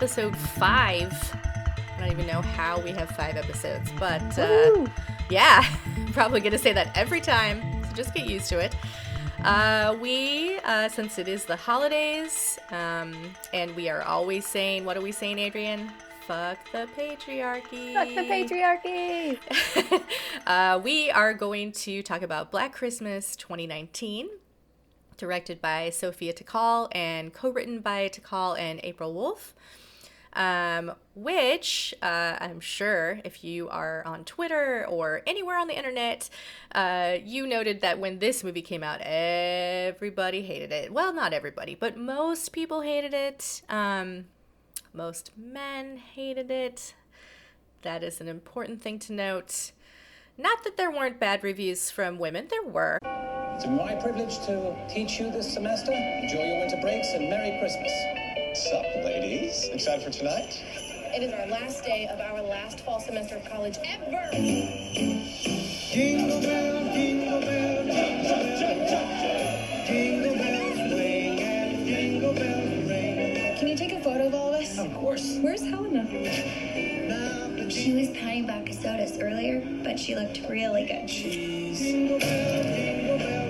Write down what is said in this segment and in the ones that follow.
episode 5. I don't even know how we have 5 episodes, but uh, yeah, probably going to say that every time, so just get used to it. Uh, we, uh, since it is the holidays, um, and we are always saying, what are we saying, Adrian? Fuck the patriarchy. Fuck the patriarchy. uh, we are going to talk about Black Christmas 2019, directed by Sophia Takal and co-written by Takal and April Wolf. Um, which uh, I'm sure if you are on Twitter or anywhere on the internet, uh, you noted that when this movie came out, everybody hated it. Well, not everybody, but most people hated it. Um, most men hated it. That is an important thing to note. Not that there weren't bad reviews from women, there were. It's my privilege to teach you this semester. Enjoy your winter breaks and Merry Christmas. What's up, ladies? Excited for tonight? It is our last day of our last fall semester of college ever. Jingle bell, jingle bell, jingle bell, jingle bells ring and jingle bells ring. Can you take a photo of all of us? Of course. Where's Helena? She was pounding vodka sodas earlier, but she looked really good. jingle bell, jingle bell rock.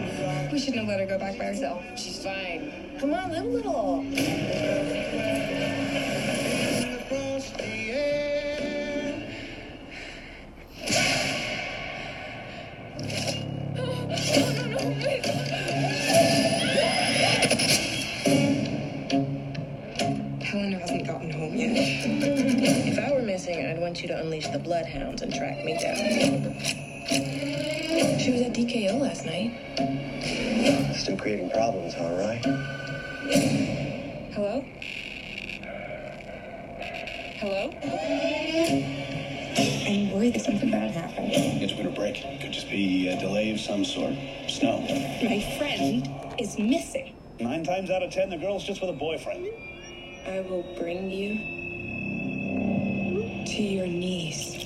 We shouldn't have let her go back by herself. She's fine. Come on, live a little. Across the air. Helena hasn't gotten home yet. If I were missing, I'd want you to unleash the bloodhounds and track me down. She was at DKO last night. Still creating problems, huh, all right? Hello? Hello? I'm worried that something bad happened. It's winter break. Could just be a delay of some sort. Snow. My friend is missing. Nine times out of ten, the girl's just with a boyfriend. I will bring you to your knees.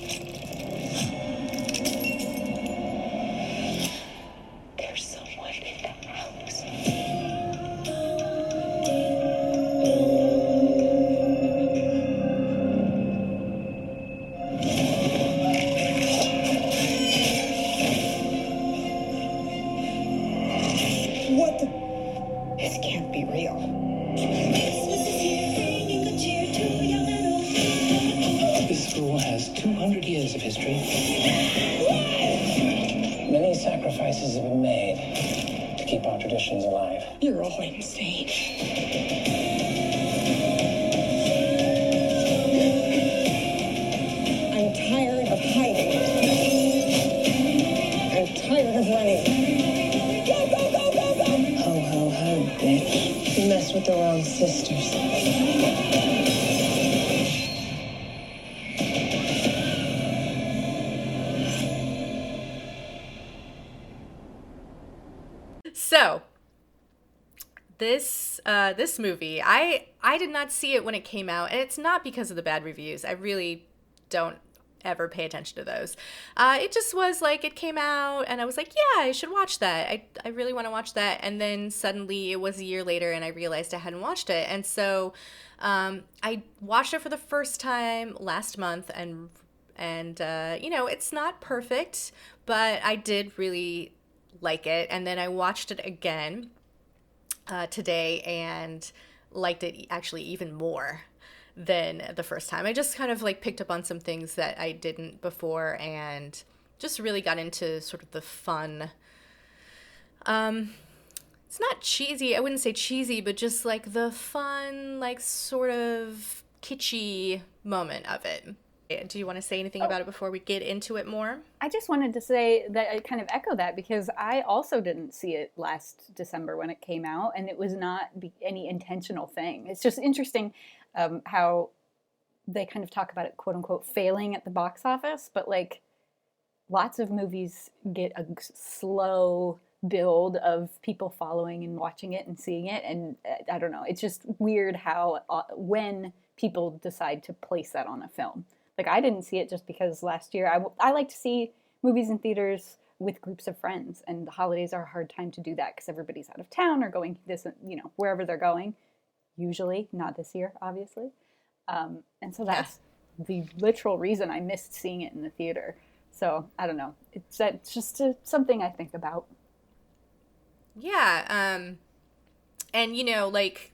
Movie, I I did not see it when it came out, and it's not because of the bad reviews. I really don't ever pay attention to those. Uh, it just was like it came out, and I was like, yeah, I should watch that. I I really want to watch that, and then suddenly it was a year later, and I realized I hadn't watched it, and so um, I watched it for the first time last month, and and uh, you know it's not perfect, but I did really like it, and then I watched it again uh, today and liked it actually even more than the first time. I just kind of like picked up on some things that I didn't before and just really got into sort of the fun. Um, it's not cheesy. I wouldn't say cheesy, but just like the fun, like sort of kitschy moment of it. Do you want to say anything about it before we get into it more? I just wanted to say that I kind of echo that because I also didn't see it last December when it came out, and it was not any intentional thing. It's just interesting um, how they kind of talk about it, quote unquote, failing at the box office, but like lots of movies get a slow build of people following and watching it and seeing it, and uh, I don't know. It's just weird how uh, when people decide to place that on a film. Like I didn't see it just because last year I, w- I like to see movies in theaters with groups of friends, and the holidays are a hard time to do that because everybody's out of town or going this, you know, wherever they're going. usually, not this year, obviously. Um, and so that's the literal reason I missed seeing it in the theater. So I don't know. It's that's just a, something I think about. Yeah, um, and you know, like,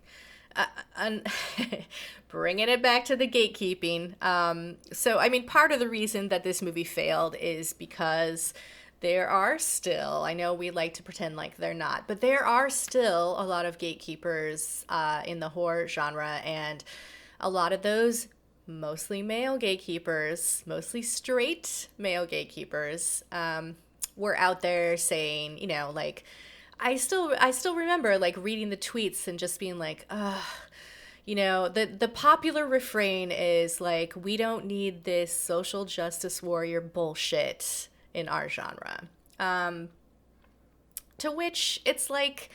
uh, un- bringing it back to the gatekeeping. Um, so, I mean, part of the reason that this movie failed is because there are still, I know we like to pretend like they're not, but there are still a lot of gatekeepers uh, in the horror genre, and a lot of those mostly male gatekeepers, mostly straight male gatekeepers, um, were out there saying, you know, like, I still I still remember like reading the tweets and just being like, ugh. You know, the the popular refrain is like, we don't need this social justice warrior bullshit in our genre. Um, to which it's like,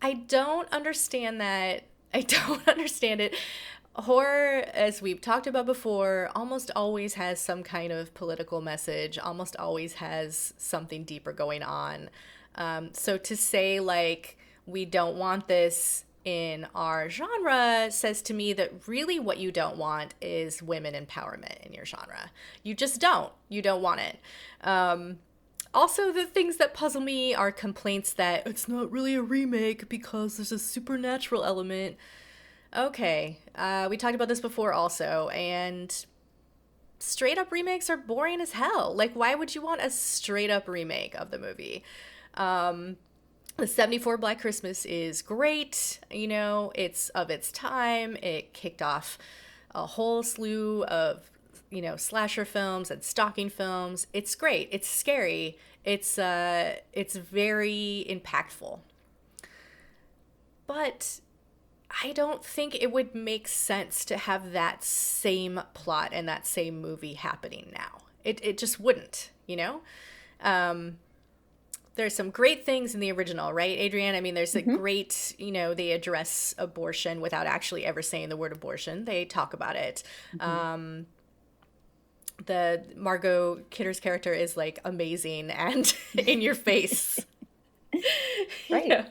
I don't understand that. I don't understand it. Horror, as we've talked about before, almost always has some kind of political message, almost always has something deeper going on. Um, so to say, like, we don't want this in our genre says to me that really what you don't want is women empowerment in your genre. You just don't. You don't want it. Um, also, the things that puzzle me are complaints that it's not really a remake because there's a supernatural element. Okay, uh, we talked about this before also, and straight up remakes are boring as hell. Like, why would you want a straight up remake of the movie? Um, the 74 Black Christmas is great. You know, it's of its time. It kicked off a whole slew of, you know, slasher films and stalking films. It's great. It's scary. It's uh it's very impactful. But I don't think it would make sense to have that same plot and that same movie happening now. It it just wouldn't, you know? Um there's some great things in the original, right, Adrienne? I mean, there's a great, you know, they address abortion without actually ever saying the word abortion. They talk about it. Um, the Margot Kidder's character is like amazing and in your face. Right. Uh,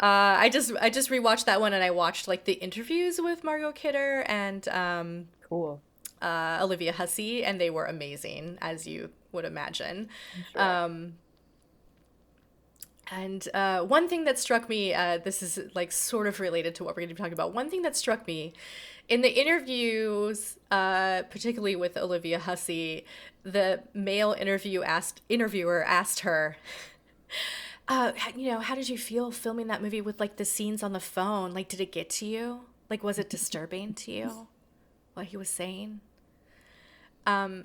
I just I just rewatched that one and I watched like the interviews with Margot Kidder and um, Cool. uh, Olivia Hussey, and they were amazing, as you would imagine. Um, and uh, one thing that struck me, uh, this is like sort of related to what we're going to be talking about. One thing that struck me in the interviews, uh, particularly with Olivia Hussey, the male interview asked interviewer asked her, uh, you know, how did you feel filming that movie with like the scenes on the phone? Like, did it get to you? Like, was it disturbing to you? What he was saying? Um,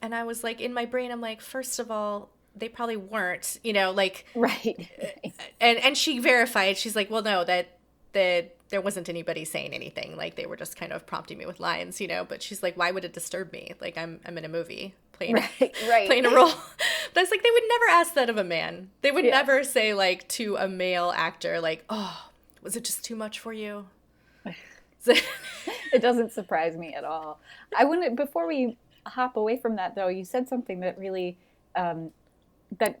and I was like, in my brain, I'm like, first of all, they probably weren't, you know, like, Right. and and she verified. She's like, well, no, that that there wasn't anybody saying anything. Like they were just kind of prompting me with lines, you know. But she's like, why would it disturb me? Like I'm I'm in a movie playing Right, right. playing a role. But it's like they would never ask that of a man. They would Yeah. never say like to a male actor, like, oh, was it just too much for you? It doesn't surprise me at all. I wouldn't. Before we hop away from that, though, you said something that really um, that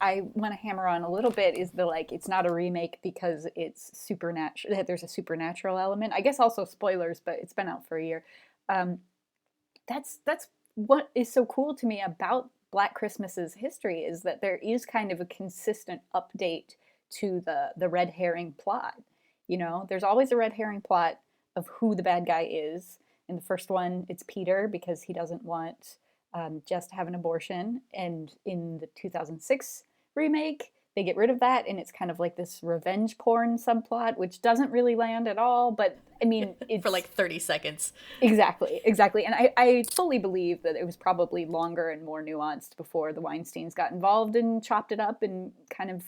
I want to hammer on a little bit is the like it's not a remake because it's supernatural. There's a supernatural element. I guess also spoilers, but it's been out for a year. Um, that's that's what is so cool to me about Black Christmas's history is that there is kind of a consistent update to the the red herring plot. You know, there's always a red herring plot of who the bad guy is. In the first one, it's Peter because he doesn't want um, Jess to have an abortion. And in the 2006 remake, they get rid of that, and it's kind of like this revenge porn subplot, which doesn't really land at all. But I mean, it's for like 30 seconds. Exactly, exactly. And I, I fully believe that it was probably longer and more nuanced before the Weinsteins got involved and chopped it up and kind of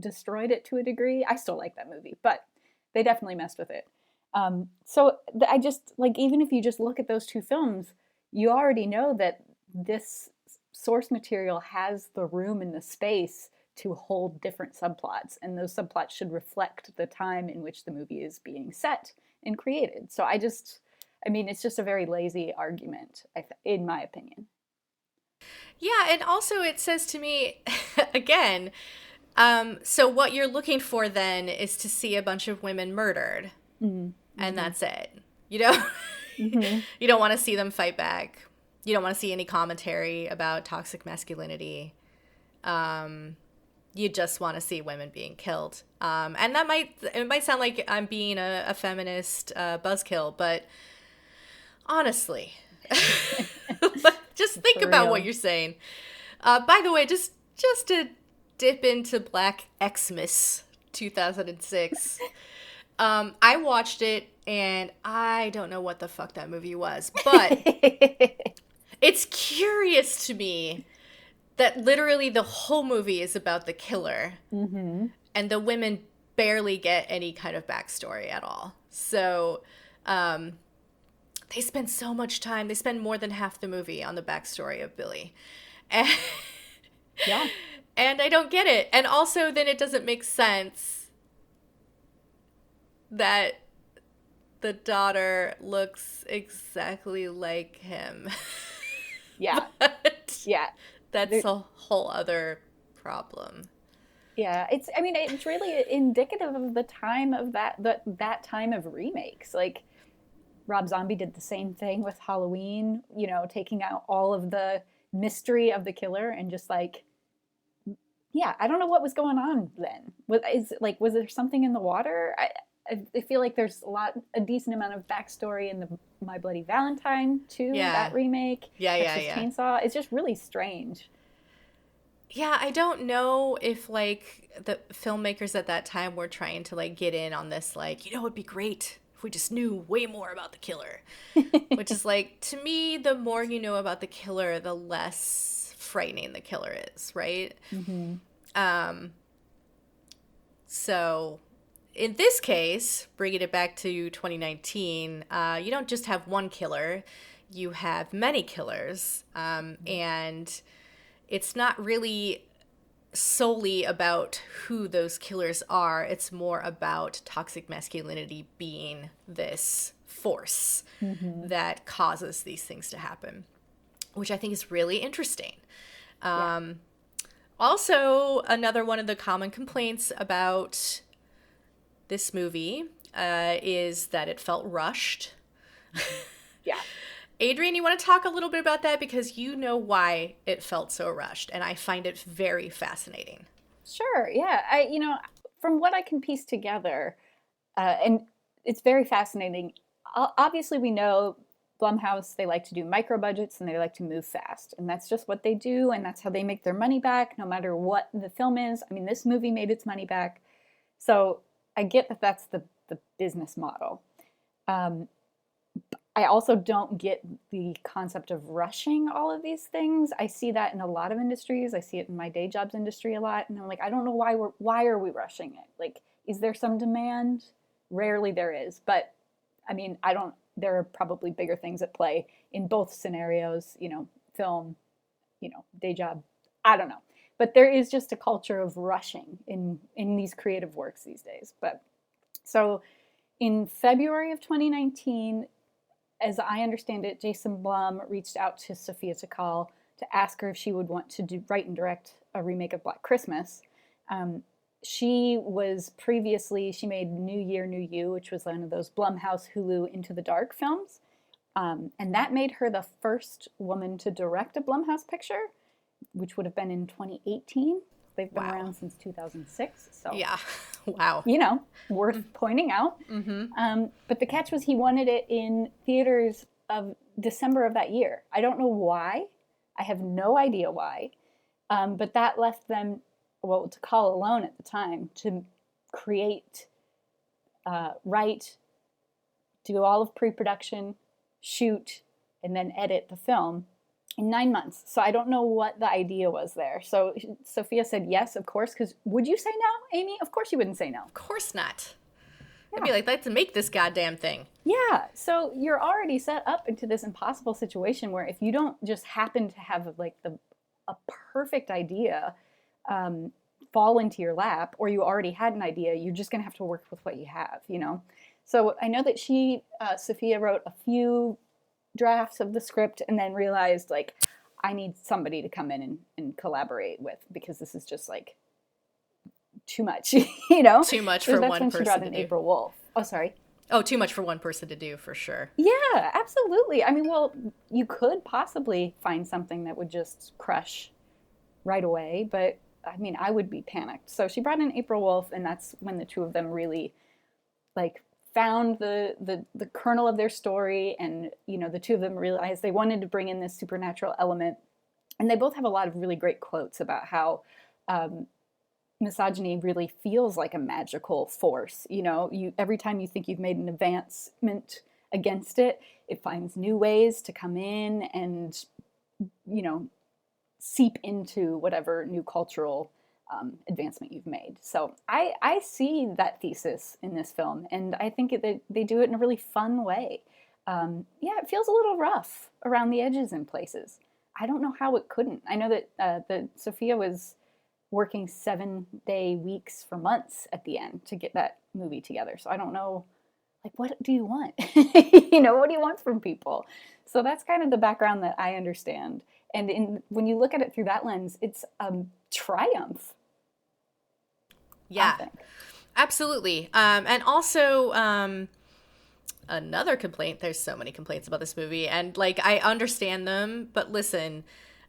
destroyed it to a degree. I still like that movie, but they definitely messed with it. Um, so I just like even if you just look at those two films, you already know that this source material has the room and the space to hold different subplots, and those subplots should reflect the time in which the movie is being set and created. So I just, I mean, it's just a very lazy argument, in my opinion. Yeah, and also it says to me again, um, so what you're looking for then is to see a bunch of women murdered. Mm-hmm. and that's it. You know, you don't want to see them fight back. You don't want to see any commentary about toxic masculinity. Um, you just want to see women being killed. Um, and that might it might sound like I'm being a, a feminist uh, buzzkill, but honestly, just think For about real. what you're saying. Uh, by the way, just just to dip into Black Xmas 2006. Um, I watched it and I don't know what the fuck that movie was, but it's curious to me that literally the whole movie is about the killer and the women barely get any kind of backstory at all. So um, they spend so much time, they spend more than half the movie on the backstory of Billy. And, yeah. and I don't get it. And also, then it doesn't make sense that the daughter looks exactly like him. Yeah. Yeah. that's a whole other problem. Yeah, it's. I mean, it's really indicative of the time of that that that time of remakes. Like Rob Zombie did the same thing with Halloween. You know, taking out all of the mystery of the killer and just like, yeah, I don't know what was going on then. Was is like was there something in the water? I I- feel like there's a lot, a decent amount of backstory in the My Bloody Valentine too. Yeah. that remake. Yeah, yeah, Texas yeah. Chainsaw. It's just really strange. Yeah, I don't know if like the filmmakers at that time were trying to like get in on this like, you know, it'd be great if we just knew way more about the killer. Which is like to me the more you know about the killer, the less frightening the killer is, right? Um so in this case, bringing it back to 2019, uh, you don't just have one killer, you have many killers. Um, and it's not really solely about who those killers are, it's more about toxic masculinity being this force that causes these things to happen, which I think is really interesting. Um, Also, another one of the common complaints about this movie uh, is that it felt rushed. Yeah. Adrian, you want to talk a little bit about that because you know why it felt so rushed, and I find it very fascinating. Sure. Yeah. I, you know, from what I can piece together, uh, and it's very fascinating. Obviously, we know Blumhouse, they like to do micro budgets and they like to move fast. And that's just what they do. And that's how they make their money back, no matter what the film is. I mean, this movie made its money back. So I get that that's the, the business model. Um, I also don't get the concept of rushing all of these things. I see that in a lot of industries. I see it in my day jobs industry a lot, and I'm like, I don't know why we're why are we rushing it? Like, is there some demand? Rarely there is, but I mean, I don't. There are probably bigger things at play in both scenarios. You know, film, you know, day job. I don't know, but there is just a culture of rushing in in these creative works these days. But so, in February of 2019 as I understand it, Jason Blum reached out to Sophia Takal to ask her if she would want to do, write and direct a remake of Black Christmas. Um, she was previously she made New Year, New You, which was one of those Blumhouse Hulu Into the Dark films, um, and that made her the first woman to direct a Blumhouse picture, which would have been in 2018. They've been Wow. around since 2006. So Yeah. wow. you know, worth pointing out. Mm-hmm. Um, but the catch was he wanted it in theaters of December of that year. I don't know why. I have no idea why. Um, but that left them, well, to call alone at the time to create, uh, write, do all of pre-production, shoot, and then edit the film nine months. So I don't know what the idea was there. So Sophia said yes, of course. Because would you say no, Amy? Of course you wouldn't say no. Of course not. I'd be like, let's make this goddamn thing. Yeah, so you're already set up into this impossible situation where if you don't just happen to have like the a perfect idea um, fall into your lap, or you already had an idea, you're just gonna have to work with what you have, you know. So I know that she, uh, Sophia, wrote a few drafts of the script and then realized like I need somebody to come in and, and collaborate with because this is just like too much, you know. Too much for one person to do. April Wolf. Oh, sorry. Oh, too much for one person to do for sure. Yeah, absolutely. I mean, well, you could possibly find something that would just crush right away, but I mean, I would be panicked. So she brought in April Wolf, and that's when the two of them really like found the the the kernel of their story, and you know, the two of them realized they wanted to bring in this supernatural element, and they both have a lot of really great quotes about how. Um, misogyny really feels like a magical force you know you every time you think you've made an advancement against it it finds new ways to come in and you know seep into whatever new cultural um, advancement you've made so I, I see that thesis in this film and i think that they, do it in a really fun way um, yeah it feels a little rough around the edges in places i don't know how it couldn't i know that uh, that Sophia was working seven day weeks for months at the end to get that movie together. So I don't know, like, what do you want? you know, what do you want from people? So that's kind of the background that I understand. And in, when you look at it through that lens, it's a triumph. Yeah, absolutely. Um, and also, um, another complaint there's so many complaints about this movie, and like, I understand them, but listen,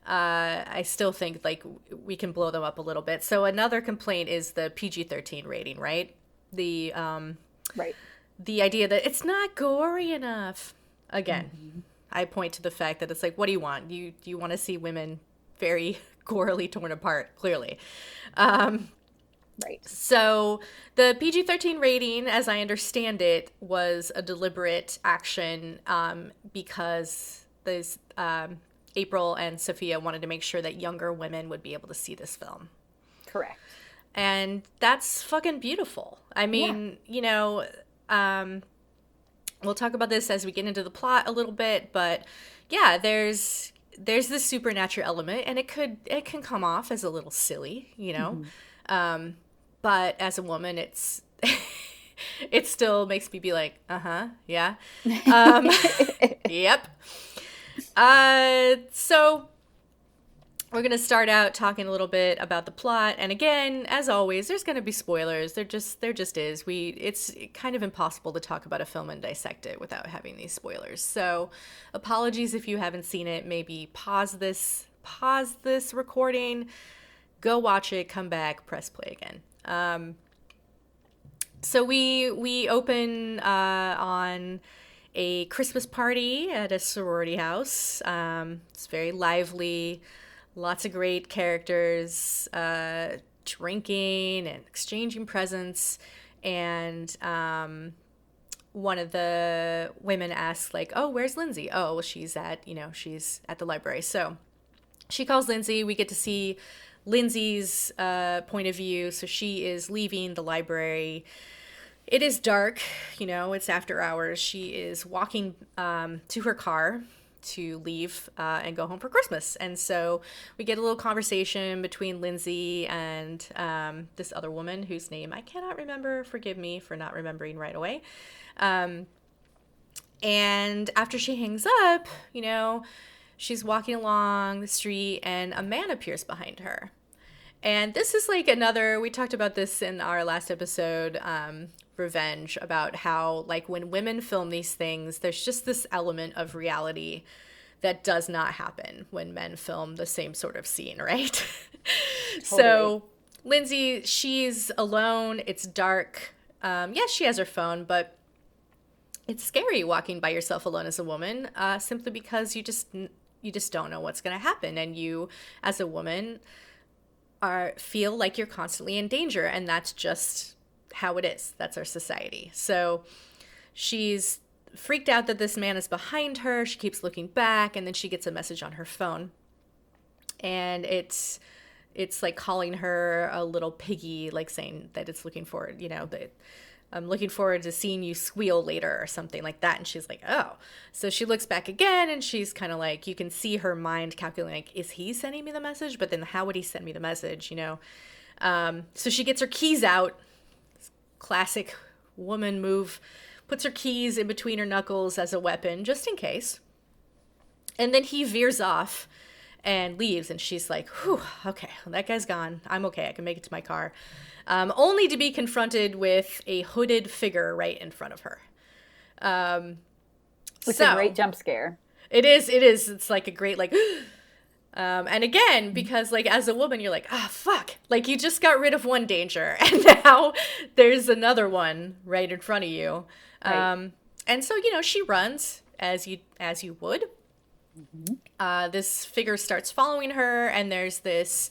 uh, I still think like we can blow them up a little bit. So another complaint is the PG-13 rating, right? The um, right. The idea that it's not gory enough. Again, mm-hmm. I point to the fact that it's like, what do you want? You you want to see women very gorily torn apart? Clearly, um, right. So the PG-13 rating, as I understand it, was a deliberate action um, because those um, April and Sophia wanted to make sure that younger women would be able to see this film. Correct. And that's fucking beautiful. I mean, yeah. you know, um, we'll talk about this as we get into the plot a little bit, but yeah, there's there's the supernatural element, and it could it can come off as a little silly, you know, mm-hmm. um, but as a woman, it's it still makes me be like, uh huh, yeah, um, yep. Uh, so we're going to start out talking a little bit about the plot and again as always there's going to be spoilers. There just there just is. We it's kind of impossible to talk about a film and dissect it without having these spoilers. So apologies if you haven't seen it. Maybe pause this pause this recording. Go watch it. Come back. Press play again. Um, so we we open uh, on a Christmas party at a sorority house. Um, it's very lively, lots of great characters, uh, drinking and exchanging presents. And um, one of the women asks, like, "Oh, where's Lindsay?" Oh, well, she's at you know she's at the library. So she calls Lindsay. We get to see Lindsay's uh, point of view. So she is leaving the library it is dark, you know, it's after hours. She is walking um, to her car to leave uh, and go home for Christmas. And so we get a little conversation between Lindsay and um, this other woman whose name I cannot remember. Forgive me for not remembering right away. Um, and after she hangs up, you know, she's walking along the street and a man appears behind her. And this is like another, we talked about this in our last episode, um, Revenge, about how, like, when women film these things, there's just this element of reality that does not happen when men film the same sort of scene, right? totally. So, Lindsay, she's alone, it's dark. Um, yes, she has her phone, but it's scary walking by yourself alone as a woman, uh, simply because you just you just don't know what's going to happen, and you, as a woman, are feel like you're constantly in danger and that's just how it is. That's our society. So she's freaked out that this man is behind her. She keeps looking back and then she gets a message on her phone. And it's it's like calling her a little piggy like saying that it's looking for you know that I'm looking forward to seeing you squeal later or something like that. And she's like, oh. So she looks back again and she's kind of like, you can see her mind calculating, like, is he sending me the message? But then how would he send me the message, you know? Um, so she gets her keys out. Classic woman move. Puts her keys in between her knuckles as a weapon, just in case. And then he veers off and leaves. And she's like, whew, okay, well, that guy's gone. I'm okay. I can make it to my car um, only to be confronted with a hooded figure right in front of her. Um, It's so- a great jump scare. It is. It is. It's like a great like. Um, and again, because like as a woman, you're like, ah, fuck. Like you just got rid of one danger, and now there's another one right in front of you. Right. Um, and so you know she runs as you as you would. Uh, this figure starts following her, and there's this,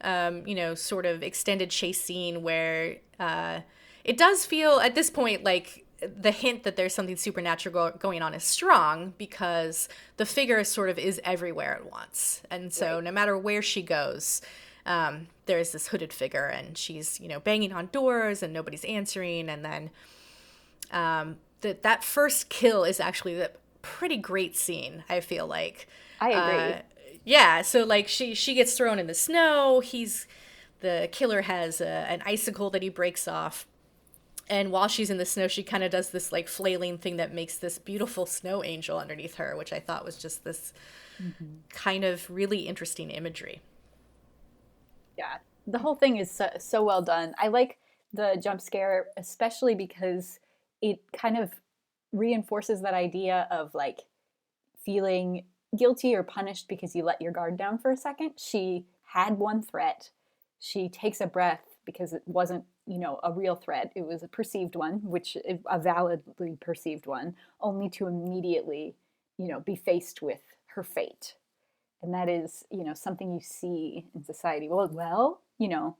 um, you know, sort of extended chase scene where uh, it does feel at this point like the hint that there's something supernatural go- going on is strong because the figure sort of is everywhere at once, and so no matter where she goes. Um, there's this hooded figure, and she's you know banging on doors, and nobody's answering, and then um, that that first kill is actually the pretty great scene. I feel like. I agree. Uh, yeah, so like she she gets thrown in the snow. He's the killer has a, an icicle that he breaks off. And while she's in the snow, she kind of does this like flailing thing that makes this beautiful snow angel underneath her, which I thought was just this kind of really interesting imagery. yeah the whole thing is so, so well done i like the jump scare especially because it kind of reinforces that idea of like feeling guilty or punished because you let your guard down for a second. She had one threat. She takes a breath because it wasn't you know a real threat. It was a perceived one which eh, a validly perceived one only to immediately you know be faced with her fate. And that is you know something you see in society. Well well you know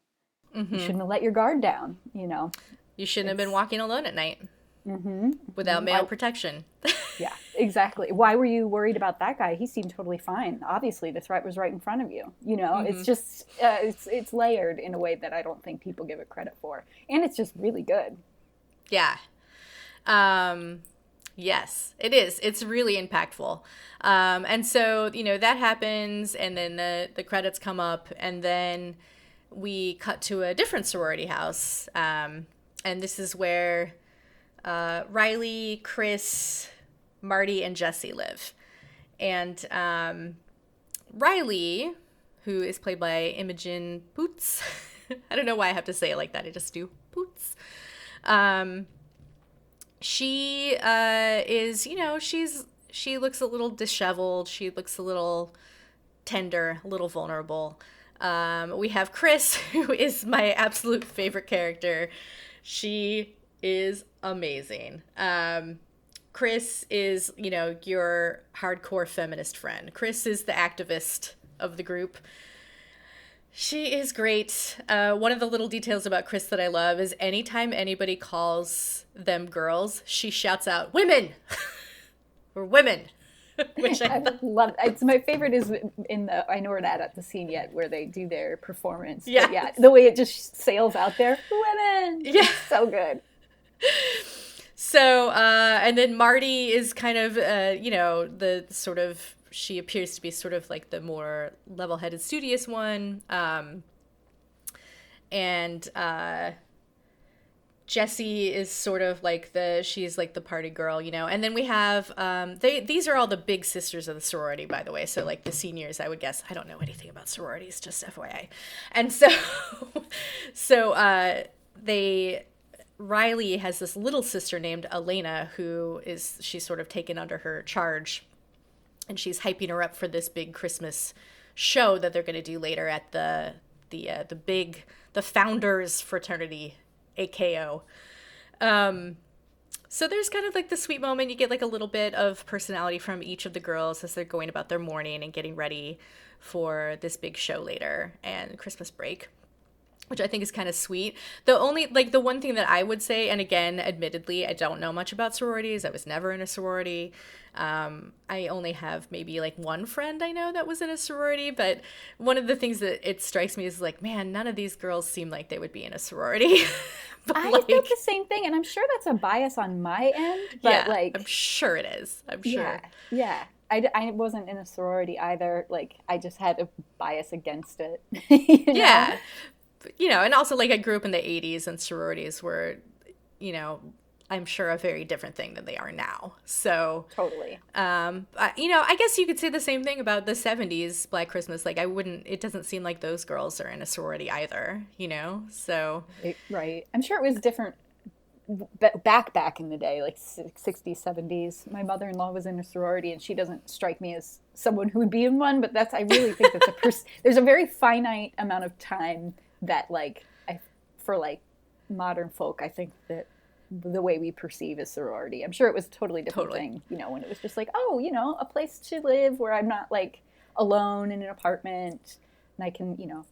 you mm-hmm. shouldn't have let your guard down you know. You shouldn't have been walking alone at night mm-hmm. without male protection. yeah exactly why were you worried about that guy he seemed totally fine obviously the threat was right in front of you you know it's just uh, it's it's layered in a way that i don't think people give it credit for and it's just really good Yeah. Um yes, it is. It's really impactful. Um and so, you know, that happens and then the the credits come up and then we cut to a different sorority house. Um and this is where uh Riley, Chris, Marty and Jesse live. And um Riley, who is played by Imogen Poots. I don't know why I have to say it like that. I just do Poots. Um, she uh, is, you know, she's she looks a little disheveled. She looks a little tender, a little vulnerable. Um, we have Chris, who is my absolute favorite character. She is amazing. Um, Chris is, you know, your hardcore feminist friend. Chris is the activist of the group. She is great. Uh, one of the little details about Chris that I love is anytime anybody calls them girls, she shouts out, Women! we're women! Which I I love it's my favorite is in the I know we're not at the scene yet where they do their performance. Yes. yeah, the way it just sails out there. Women. Yeah. It's so good. So, uh, and then Marty is kind of, uh, you know, the sort of, she appears to be sort of like the more level headed, studious one. Um, and uh, is sort of like the, she's like the party girl, you know. And then we have, um, they, these are all the big sisters of the sorority, by the way. So, like the seniors, I would guess. I don't know anything about sororities, just FYI. And so, so, uh, they, Riley has this little sister named Elena who is she's sort of taken under her charge. And she's hyping her up for this big Christmas show that they're going to do later at the the uh, the big the founders fraternity DKO. Um so there's kind of like the sweet moment. You get like a little bit of personality from each of the girls as they're going about their morning and getting ready for this big show later and Christmas break which I think is kind of sweet. The only like the one thing that I would say, and again, admittedly, I don't know much about sororities. I was never in a sorority. Um, I only have maybe like one friend I know that was in a sorority. But one of the things that it strikes me is like, man, none of these girls seem like they would be in a sorority. but I like, felt the same thing, and I'm sure that's a bias on my end, but yeah, like I'm sure it is. I'm sure. Yeah, yeah. I, I wasn't in a sorority either. Like, I just had a bias against it. yeah. know? You know, and also like I grew up in the 80s and sororities were, you know, I'm sure a very different thing than they are now. So, Totally. um, I- you know, I guess you could say the same thing about the 70s Black Christmas. Like, I wouldn't, it doesn't seem like those girls are in a sorority either, you know? So, Right, Right. I'm sure it was different back back in the day, like 60s, 70s. My mother in law was in a sorority, and she doesn't strike me as someone who would be in one. But that's I really think that's a pers- there's a very finite amount of time that like I for like modern folk, I think that the way we perceive a sorority. I'm sure it was a totally different Totally. thing, you know, when it was just like, oh, you know, a place to live where I'm not like alone in an apartment and I can, you know,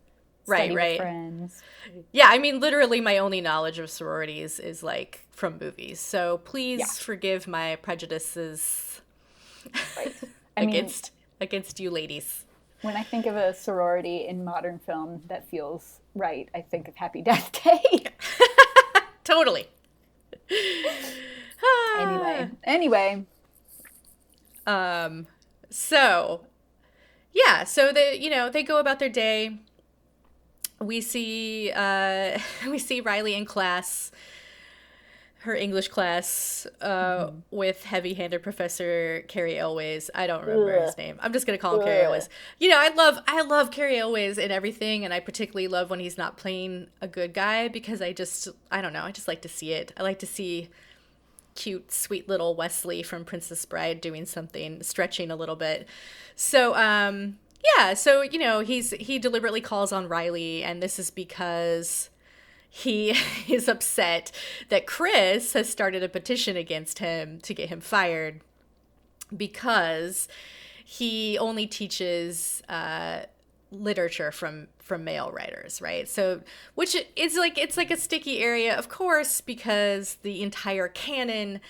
Right, study right. with friends. Yeah, I mean, literally, my only knowledge of sororities is like from movies. So please Yeah. forgive my prejudices Right. I mean, against against you ladies. when I think of a sorority in modern film that feels right, I think of Happy Death Day. Totally. anyway, anyway, Um, so yeah, so they you know they go about their day. We see uh, we see Riley in class, her English class, uh, with heavy-handed Professor Cary Elwes. I don't remember his name. I'm just gonna call him Cary Ugh. Elwes. You know, I love I love Cary Elwes in everything, and I particularly love when he's not playing a good guy because I just I don't know I just like to see it. I like to see cute, sweet little Wesley from Princess Bride doing something, stretching a little bit. So, um, yeah, so you know, he's he deliberately calls on Riley, and this is because he is upset that Chris has started a petition against him to get him fired because he only teaches uh, literature from from male writers right? So which is like it's like a sticky area of course because the entire canon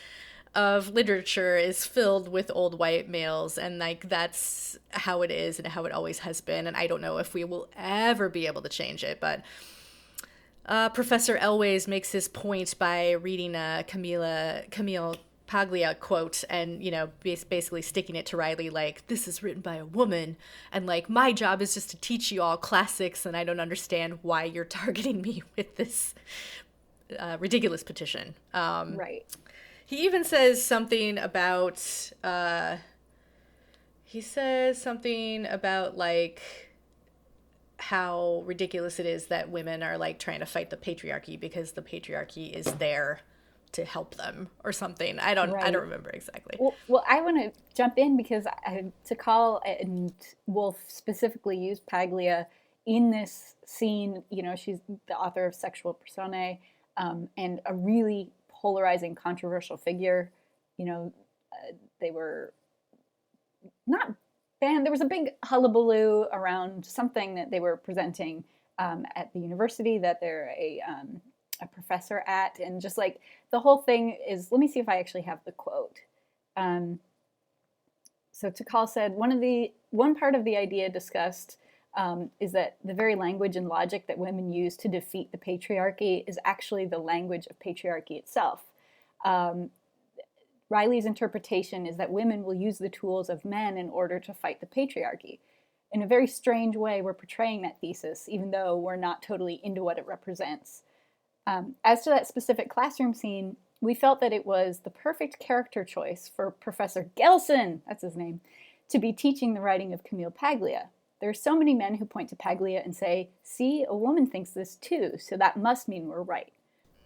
of literature is filled with old white males and like that's how it is and how it always has been and i don't know if we will ever be able to change it but uh, Professor Elwes makes his point by reading a Camila Camille Paglia quote and you know basically sticking it to Riley like this is written by a woman and like my job is just to teach you all classics and I don't understand why you're targeting me with this uh, ridiculous petition. Um, right. he even says something about uh he says something about like how ridiculous it is that women are like trying to fight the patriarchy because the patriarchy is there to help them or something. I don't I don't remember exactly. Well, well, I want to jump in because I, Takal and Wolf specifically used Paglia in this scene. You know, she's the author of Sexual Personae um, and a really polarizing, controversial figure. You know, uh, they were not banned. There was a big hullabaloo around something that they were presenting um, at the university that they're a um, a professor at, and just like the whole thing is. Let me see if I actually have the quote. Um, so Takal said one of the one part of the idea discussed um, is that the very language and logic that women use to defeat the patriarchy is actually the language of patriarchy itself. Um, Riley's interpretation is that women will use the tools of men in order to fight the patriarchy. In a very strange way, we're portraying that thesis, even though we're not totally into what it represents. Um, as to that specific classroom scene, we felt that it was the perfect character choice for Professor Gelson, that's his name, to be teaching the writing of Camille Paglia. There are so many men who point to Paglia and say, See, a woman thinks this too, so that must mean we're right.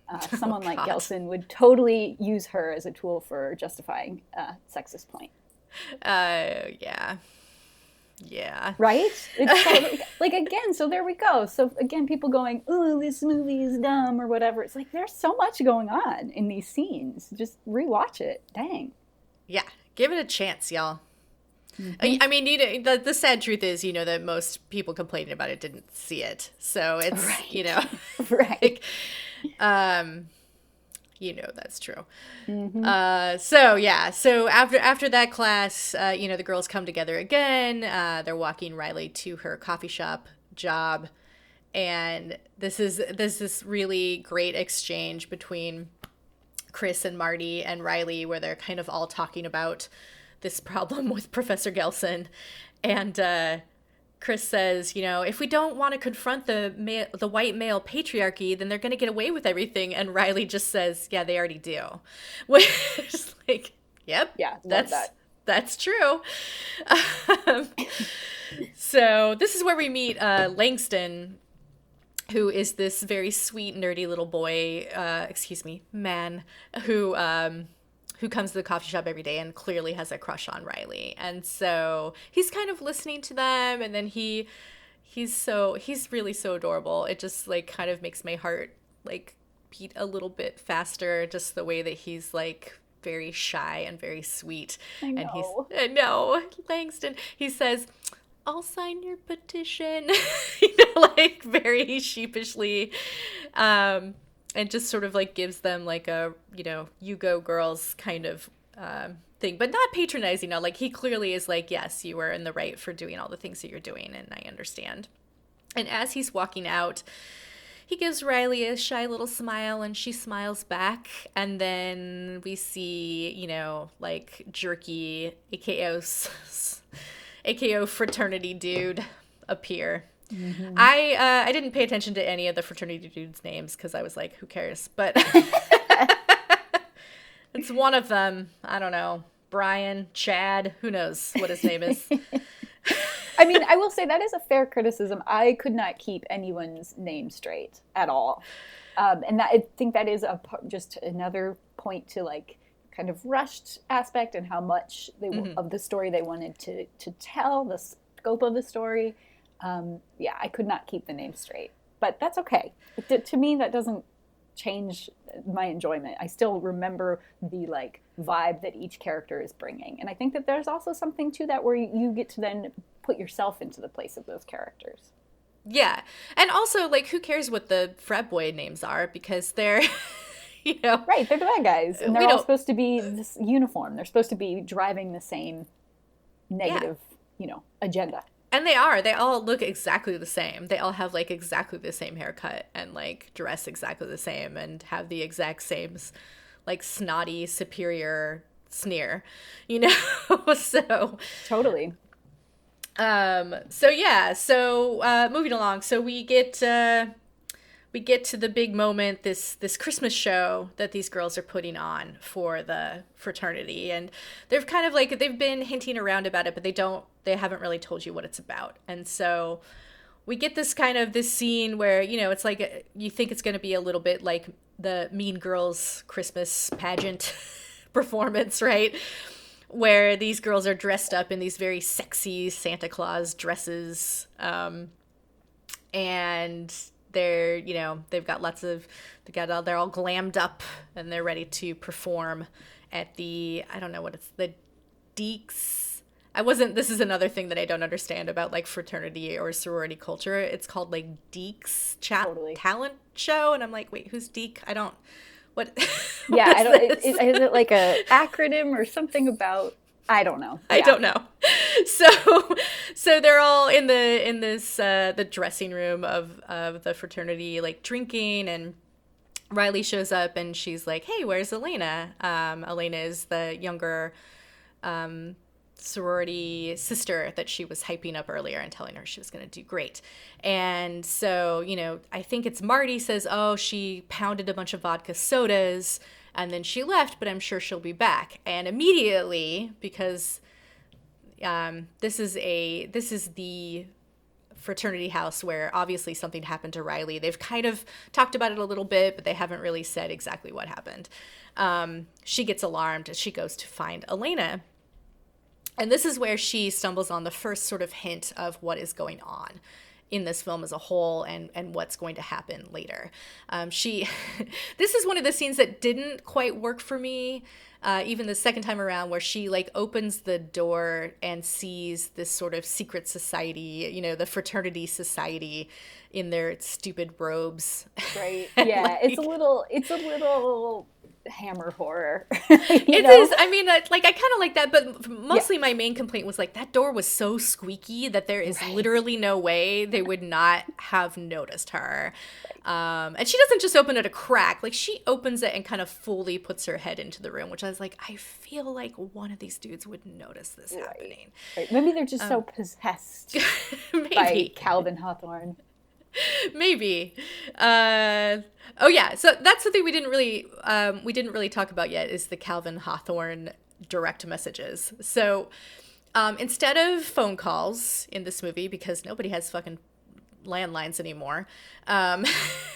Uh, someone like Gelson would totally use her as a tool for justifying a sexist point. Uh yeah. Yeah. Right? It's totally, like again, so there we go. So again, people going, "Ooh, this movie is dumb" or whatever. It's like there's so much going on in these scenes. Just rewatch it. Dang. Yeah, give it a chance, y'all. I, I mean, you know, the, the sad truth is, you know, that most people complaining about it didn't see it. So it's, you know, Right. like, um, you know, that's true. Uh, so yeah, so after after that class, uh, you know, the girls come together again. Uh, they're walking Riley to her coffee shop job, and this is this is really great exchange between Chris and Marty and Riley, where they're kind of all talking about this problem with Professor Gelson. And uh, Chris says, you know, if we don't want to confront the ma- the white male patriarchy, then they're going to get away with everything. And Riley just says, yeah, they already do. Which is like, yep, Yeah, that's that. that's true. Um, so this is where we meet uh, Langston, who is this very sweet, nerdy little boy, uh, excuse me, man, who um, who comes to the coffee shop every day and clearly has a crush on Riley. And so he's kind of listening to them, and then he he's so he's really so adorable. It just like kind of makes my heart like beat a little bit faster, just the way that he's like very shy and very sweet. And he's. I know Langston. He says. I'll sign your petition. you know, like very sheepishly. Um, and just sort of like gives them like a, you know, you go girls kind of um, thing, but not patronizing. No, like he clearly is like, yes, you are in the right for doing all the things that you're doing, and I understand. And as he's walking out, he gives Riley a shy little smile and she smiles back. And then we see, you know, like jerky DKO's DKO fraternity dude appear. I uh, I didn't pay attention to any of the fraternity dudes' names because I was like, who cares? But it's one of them. I don't know. Brian, Chad, who knows what his name is. I mean, I will say that is a fair criticism. I could not keep anyone's name straight at all, um, and that, I think that is a just another point to like kind of rushed aspect and how much they w of the story they wanted to to tell, the scope of the story. Um, yeah, I could not keep the name straight, but that's okay. It, to me, that doesn't change my enjoyment. I still remember the like vibe that each character is bringing, and I think that there's also something to that where you, get to then put yourself into the place of those characters. Yeah. And also, like, who cares what the frat boy names are because they're, you know, Right, they're the bad guys, and they're all don't- supposed to be this uniform. They're supposed to be driving the same negative, you know, agenda. And they are. They all look exactly the same. They all have, like, exactly the same haircut and, like, dress exactly the same and have the exact same, like, snotty, superior sneer, you know? so, Totally. um so yeah so uh moving along so we get uh we get to the big moment this this christmas show that these girls are putting on for the fraternity and they've kind of like they've been hinting around about it but they don't they haven't really told you what it's about and so we get this kind of this scene where you know it's like you think it's going to be a little bit like the mean girls christmas pageant performance right where these girls are dressed up in these very sexy Santa Claus dresses. Um, and they're, you know, they've got lots of, they got all, they're all glammed up and they're ready to perform at the, I don't know what it's, the Deeks. I wasn't, this is another thing that I don't understand about like fraternity or sorority culture. It's called like Deeks chat Totally. talent show. And I'm like, wait, who's Deek? I don't, what? Yeah, what I don't. Is, is it like a acronym or something about? I don't know. I don't know. So, so they're all in the in this uh, the dressing room of of the fraternity, like drinking, and Riley shows up and she's like, "Hey, where's Elena?" Um, Elena is the younger um, sorority sister that she was hyping up earlier and telling her she was going to do great. And so, you know, I think it's Marty says, "Oh, she pounded a bunch of vodka sodas." And then she left, but I'm sure she'll be back. And immediately, because um, this is a this is the fraternity house where obviously something happened to Riley. They've kind of talked about it a little bit, but they haven't really said exactly what happened. Um, she gets alarmed. She goes to find Elena. And this is where she stumbles on the first sort of hint of what is going on in this film as a whole and, and what's going to happen later. Um, she, this is one of the scenes that didn't quite work for me, uh, even the second time around, where she like opens the door and sees this sort of secret society, you know, the fraternity society in their stupid robes. Right. Yeah, it's a little. It's a little hammer horror. It It is. I mean, like I kind of like that, but mostly my main complaint was like that door was so squeaky that there is literally no way they would not have noticed her. Um, and she doesn't just open it a crack; like she opens it and kind of fully puts her head into the room. Which I was like, I feel like one of these dudes would notice this happening. Right. Maybe they're just so possessed by. Calvin Hawthorne. maybe uh oh yeah so that's the thing we didn't really um we didn't really talk about yet is the calvin hawthorne direct messages so um instead of phone calls in this movie because nobody has fucking landlines anymore. Um,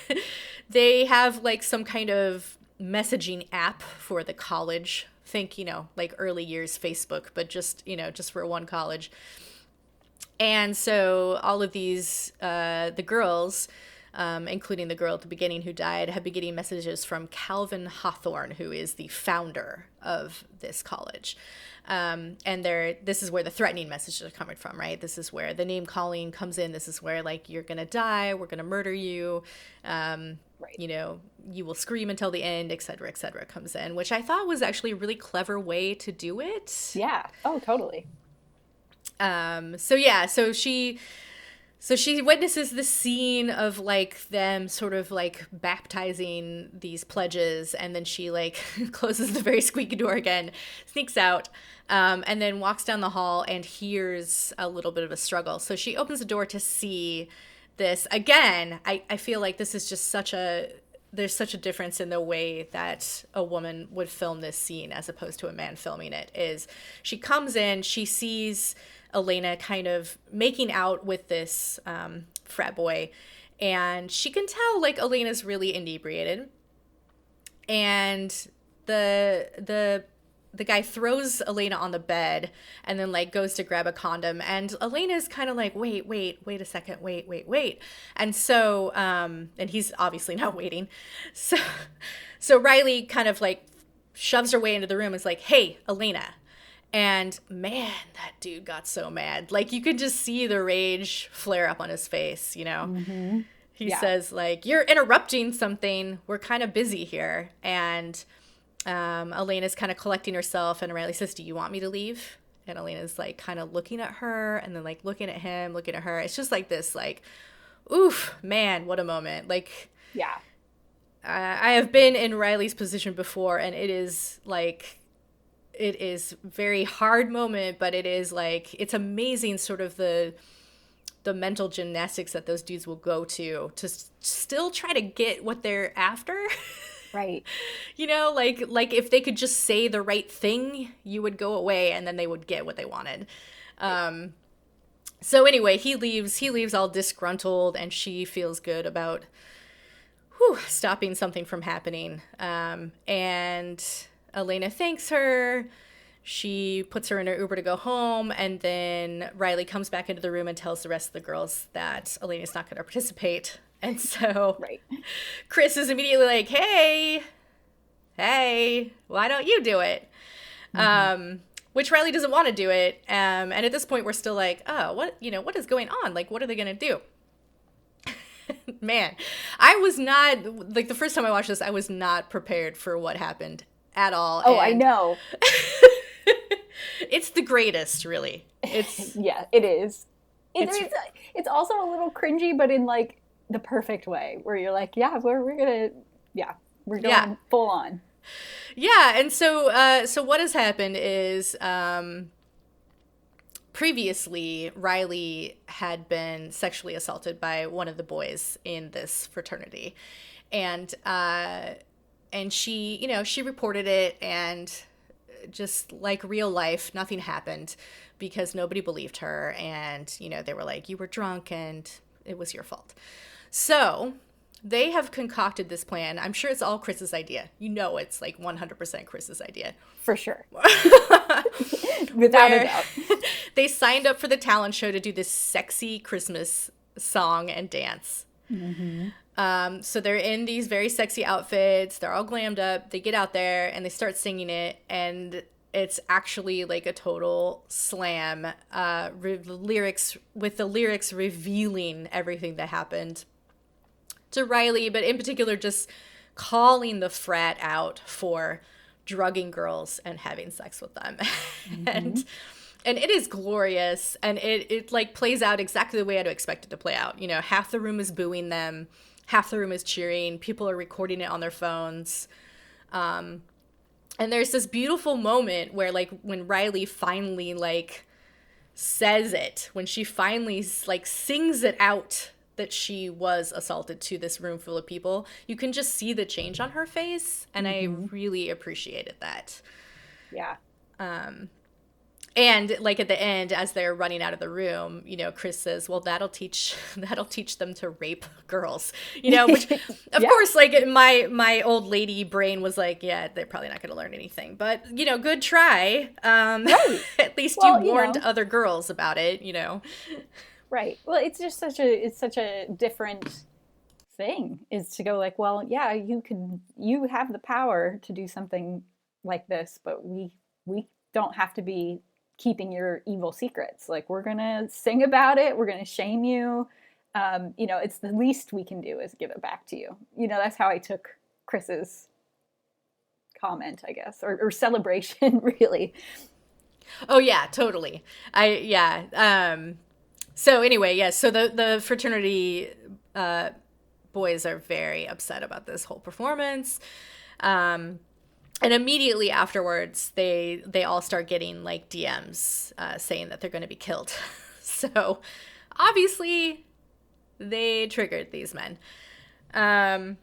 they have like some kind of messaging app for the college. Think, you know, like early years Facebook, but just, you know, just for one college. And so all of these, uh, the girls, um, including the girl at the beginning who died, have been getting messages from Calvin Hawthorne, who is the founder of this college. Um, and they're, this is where the threatening messages are coming from, right? This is where the name calling comes in. This is where, like, you're going to die, we're going to murder you, um, Right. you know, you will scream until the end, et cetera, et cetera, comes in, which I thought was actually a really clever way to do it. Yeah. Oh, totally. Um, so yeah, so she so she witnesses the scene of like them sort of like baptizing these pledges and then she like closes the very squeaky door again, sneaks out, um, and then walks down the hall and hears a little bit of a struggle. So she opens the door to see this. Again, I, I feel like this is just such a there's such a difference in the way that a woman would film this scene as opposed to a man filming it is she comes in she sees elena kind of making out with this um, frat boy. And she can tell like elena's really inebriated. And the the the guy throws Elena on the bed and then like goes to grab a condom. And Elena's kind of like wait wait wait a second. Wait wait wait. And so um and he's obviously not waiting. So so Riley kind of like shoves her way into the room is like hey Elena and man that dude got so mad like you could just see the rage flare up on his face you know he Yeah. says like you're interrupting something we're kind of busy here and um, Elena's kind of collecting herself, and Riley says, "Do you want me to leave?" And Elena's like kind of looking at her, and then like looking at him, looking at her. It's just like this, like, oof, man, what a moment! Like, Yeah. I, I have been in Riley's position before, and it is like, it is very hard moment, but it is like it's amazing, sort of the the mental gymnastics that those dudes will go to to s- still try to get what they're after. Right. you know like like if they could just say the right thing you would go away and then they would get what they wanted um so anyway he leaves he leaves all disgruntled and she feels good about whew, stopping something from happening um and elena thanks her she puts her in her uber to go home and then riley comes back into the room and tells the rest of the girls that elena's not going to participate and so Right. Chris is immediately like, "Hey, hey, why don't you do it?" Um, which Riley doesn't want to do it. Um, and at this point, we're still like, "Oh, what? You know, what is going on? Like, what are they gonna do?" Man, I was not like the first time I watched this. I was not prepared for what happened at all. Oh, I know. It's the greatest, really. It's Yeah, it is. It- It's- It's, it's also a little cringy, but in like the perfect way, where you're like, yeah, we're we're gonna, yeah, we're going Yeah. full on. Yeah, and so uh, so what has happened is um, previously Riley had been sexually assaulted by one of the boys in this fraternity, and uh, and she you know she reported it and just like real life nothing happened because nobody believed her and you know they were like you were drunk and it was your fault so they have concocted this plan. I'm sure it's all Chris's idea. You know, it's like 100% Chris's idea. For sure. Without Where a doubt. they signed up for the talent show to do this sexy Christmas song and dance. Mm-hmm. Um, so they're in these very sexy outfits. They're all glammed up. They get out there and they start singing it, and it's actually like a total slam. Uh, re- lyrics with the lyrics revealing everything that happened to Riley, but in particular, just calling the frat out for drugging girls and having sex with them. and and it is glorious and it, it like plays out exactly the way I'd expect it to play out. You know, half the room is booing them, half the room is cheering, people are recording it on their phones. Um and there's this beautiful moment where like when Riley finally like says it, when she finally like sings it out that she was assaulted to this room full of people, you can just see the change on her face and I really appreciated that. Yeah. And like at the end as they're running out of the room you know chris says well that'll teach that'll teach them to rape girls you know which of Yeah. course like my my old lady brain was like yeah they're probably not going to learn anything but you know good try um at least Well, you you warned know. other girls about it you know Right. Well, it's just such a it's such a different thing is to go like, well, yeah, you can you have the power to do something like this, but we we don't have to be keeping your evil secrets. Like we're to sing about it, we're to shame you. Um, you know, it's the least we can do is give it back to you. You know, that's how I took Chris's comment, I guess, or, or celebration really. Oh yeah, totally. I yeah. Um so anyway, yes, so the the fraternity uh boys are very upset about this whole performance. Um and immediately afterwards they they all start getting like DMs uh saying that they're going to be killed. so obviously they triggered these men. Um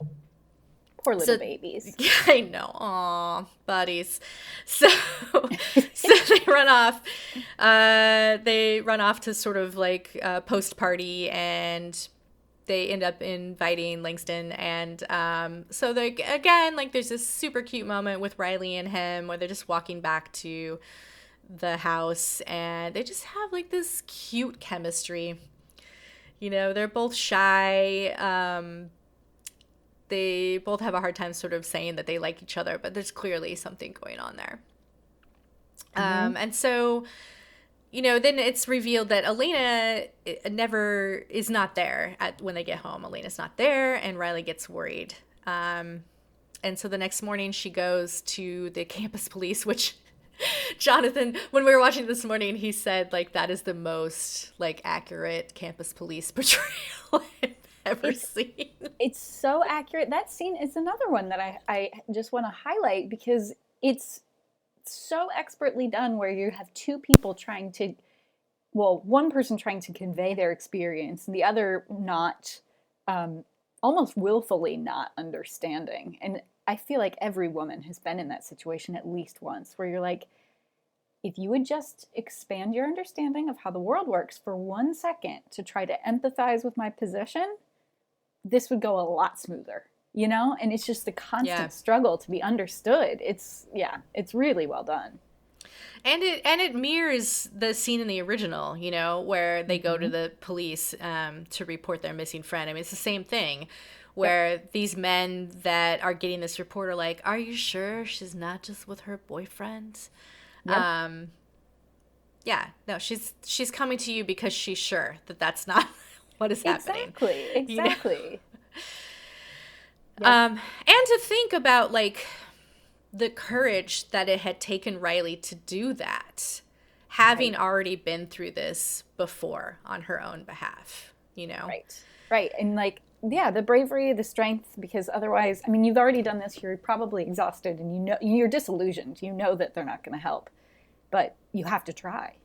Poor little So- babies. yeah, I know. Aw, buddies. So, so they run off. Uh, they run off to sort of like uh, post party, and they end up inviting Langston. And um, so they again, like, there's this super cute moment with Riley and him where they're just walking back to the house, and they just have like this cute chemistry. You know, they're both shy. Um, they both have a hard time sort of saying that they like each other, but there's clearly something going on there. Um, and so, you know, then it's revealed that Elena uh, never is not there at when they get home. Elena's not there, and Riley gets worried. Um, and so the next morning, she goes to the campus police, which Jonathan, when we were watching this morning, he said like that is the most like accurate campus police portrayal I've ever seen. it's so accurate. That scene is another one that I, I just want to highlight because it's so expertly done where you have two people trying to, well, one person trying to convey their experience and the other not, um, almost willfully not understanding. And I feel like every woman has been in that situation at least once where you're like, if you would just expand your understanding of how the world works for one second to try to empathize with my position, this would go a lot smoother, you know? And it's just the constant Yeah. struggle to be understood. It's, yeah, it's really well done. and it and it mirrors the scene in the original you know where they go to Mm-hmm. the police um, to report their missing friend i mean it's the same thing where these men that are getting this report are like are you sure she's not just with her boyfriend um yeah no she's she's coming to you because she's sure that that's not what is happening Exactly, you know? Um, and to think about like the courage that it had taken Riley to do that, having already been through this before on her own behalf, you know? Right. Right. And like, yeah, the bravery, the strength, because otherwise, I mean, you've already done this, you're probably exhausted and you know, you're disillusioned. You know that they're not going to help, but you have to try,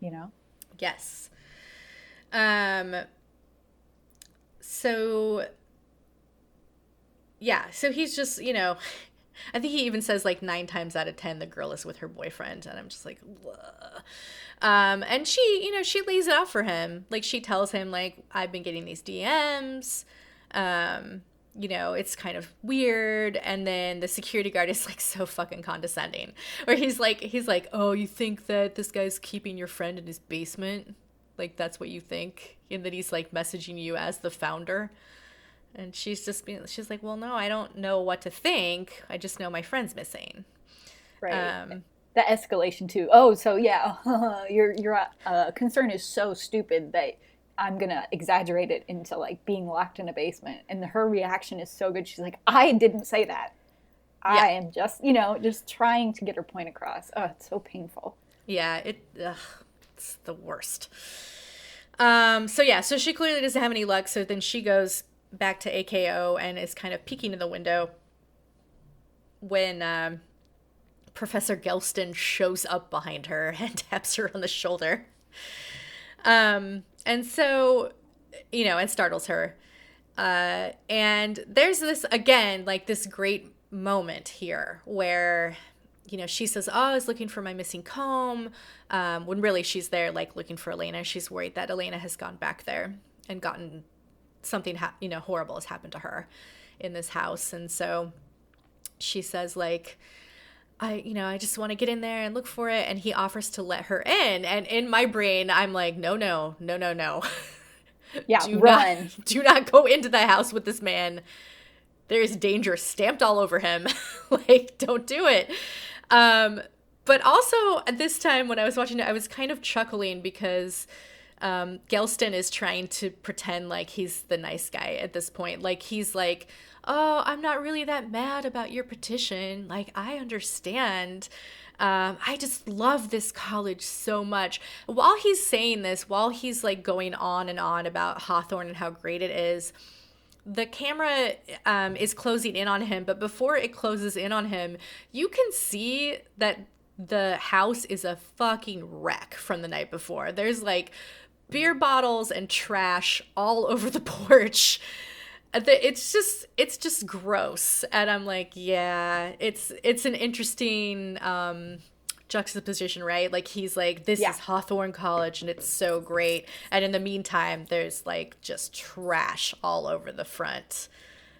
you know? Yes. Um so yeah, so he's just, you know, I think he even says like 9 times out of 10 the girl is with her boyfriend and I'm just like um and she, you know, she lays it out for him. Like she tells him like I've been getting these DMs um you know, it's kind of weird. And then the security guard is like so fucking condescending. Where he's like, he's like, oh, you think that this guy's keeping your friend in his basement? Like that's what you think? And that he's like messaging you as the founder. And she's just being, she's like, well, no, I don't know what to think. I just know my friend's missing. Right. Um, that escalation too. Oh, so yeah, your your uh, concern is so stupid that I'm gonna exaggerate it into like being locked in a basement. And her reaction is so good. She's like, I didn't say that. Yeah. I am just, you know, just trying to get her point across. Oh, it's so painful. Yeah, it ugh, it's the worst. Um, so yeah, so she clearly doesn't have any luck. So then she goes back to DKO and is kind of peeking in the window when um, Professor Gelson shows up behind her and taps her on the shoulder. Um, and so, you know, and startles her. Uh, and there's this again, like this great moment here where you know, she says, "Oh, I was looking for my missing comb," um, when really she's there, like looking for Elena. She's worried that Elena has gone back there and gotten something, ha- you know, horrible has happened to her in this house, and so she says, like, I, you know, I just want to get in there and look for it, and he offers to let her in, and in my brain, I'm like, no, no, no, no, no. Yeah, do run. Not, do not go into the house with this man. There is danger stamped all over him. like, don't do it. Um, but also at this time when I was watching it, I was kind of chuckling because um, Gelson is trying to pretend like he's the nice guy at this point. Like he's like, "Oh, I'm not really that mad about your petition. Like I understand." Um, I just love this college so much. While he's saying this, while he's like going on and on about Hawthorne and how great it is, the camera um, is closing in on him, but before it closes in on him, you can see that the house is a fucking wreck from the night before. There's like beer bottles and trash all over the porch. It's just it's just gross, and I'm like, yeah, it's it's an interesting um, juxtaposition, right? Like he's like, this Yeah. is Hawthorne College and it's so great. And in the meantime, there's like just trash all over the front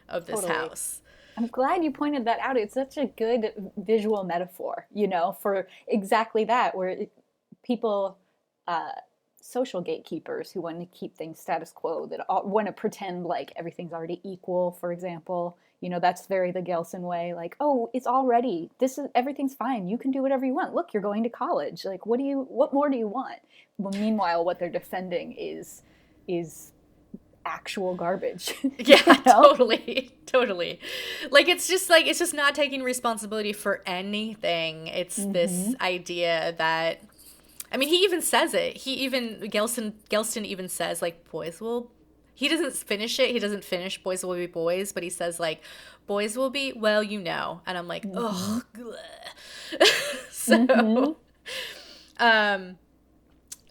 of this Totally. house. I'm glad you pointed that out. It's such a good visual metaphor, you know, for exactly that, where people, uh, social gatekeepers who want to keep things status quo, that all, want to pretend like everything's already equal, for example. You know, that's very the Gelson way. Like, oh, it's already this is everything's fine. You can do whatever you want. Look, you're going to college. Like, what do you? What more do you want? Well, meanwhile, what they're defending is is actual garbage. Yeah, you know? totally. Totally. Like it's just like it's just not taking responsibility for anything. It's this Mm-hmm. idea that I mean, he even says it. He even Gelson Gelson even says like boys will he doesn't finish it. He doesn't finish boys will be boys, but he says like boys will be well, you know. And I'm like, "Ugh." so um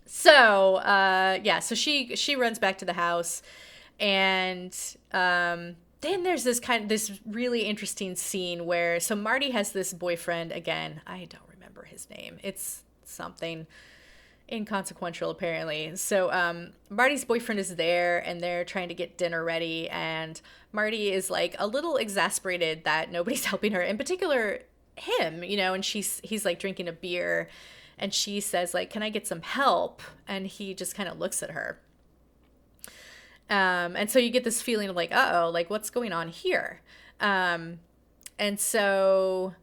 so uh yeah, so she she runs back to the house and um then there's this kind of this really interesting scene where so Marty has this boyfriend again. I don't remember his name. It's something inconsequential apparently. So um Marty's boyfriend is there and they're trying to get dinner ready and Marty is like a little exasperated that nobody's helping her. In particular him, you know, and she's he's like drinking a beer and she says like, "Can I get some help?" and he just kind of looks at her. Um, and so you get this feeling of like, uh oh, like what's going on here? Um, and so,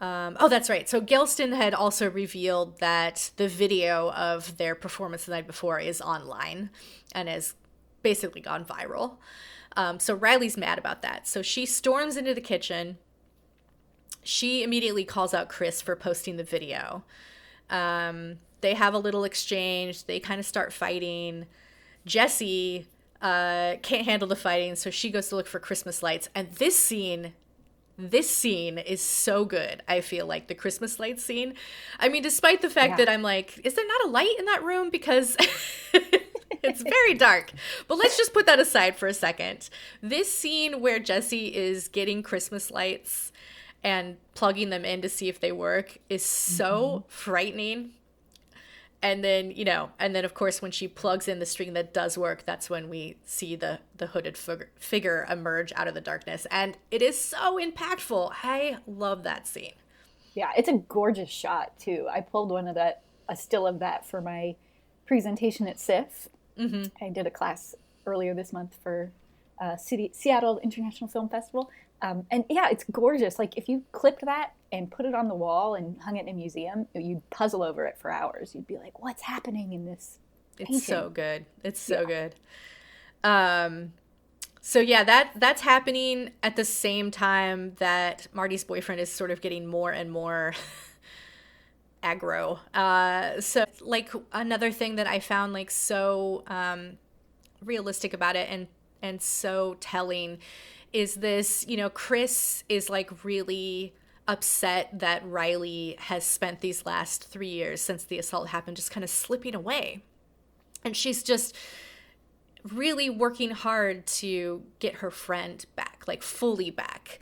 um, oh, that's right. So Gelson had also revealed that the video of their performance the night before is online and has basically gone viral. Um, so Riley's mad about that. So she storms into the kitchen. She immediately calls out Chris for posting the video. Um, they have a little exchange. They kind of start fighting. Jesse uh, can't handle the fighting, so she goes to look for Christmas lights. And this scene, this scene is so good. I feel like the Christmas lights scene. I mean, despite the fact Yeah. that I'm like, is there not a light in that room? Because it's very dark. But let's just put that aside for a second. This scene where Jesse is getting Christmas lights and plugging them in to see if they work is so mm-hmm. frightening. And then, you know, and then of course when she plugs in the string that does work, that's when we see the the hooded fig- figure emerge out of the darkness and it is so impactful. I love that scene. Yeah, it's a gorgeous shot too. I pulled one of that, a still of that for my presentation at SIFF. Mm-hmm. I did a class earlier this month for uh, City Seattle International Film Festival, um, and yeah, it's gorgeous. Like if you clipped that and put it on the wall and hung it in a museum, you'd puzzle over it for hours. You'd be like, "What's happening in this?" It's so good. It's so good. Um so yeah, that that's happening at the same time that Marty's boyfriend is sort of getting more and more aggro. Uh so like another thing that I found like so um realistic about it and and so telling is this, you know, Chris is like really upset that Riley has spent these last 3 years since the assault happened just kind of slipping away and she's just really working hard to get her friend back like fully back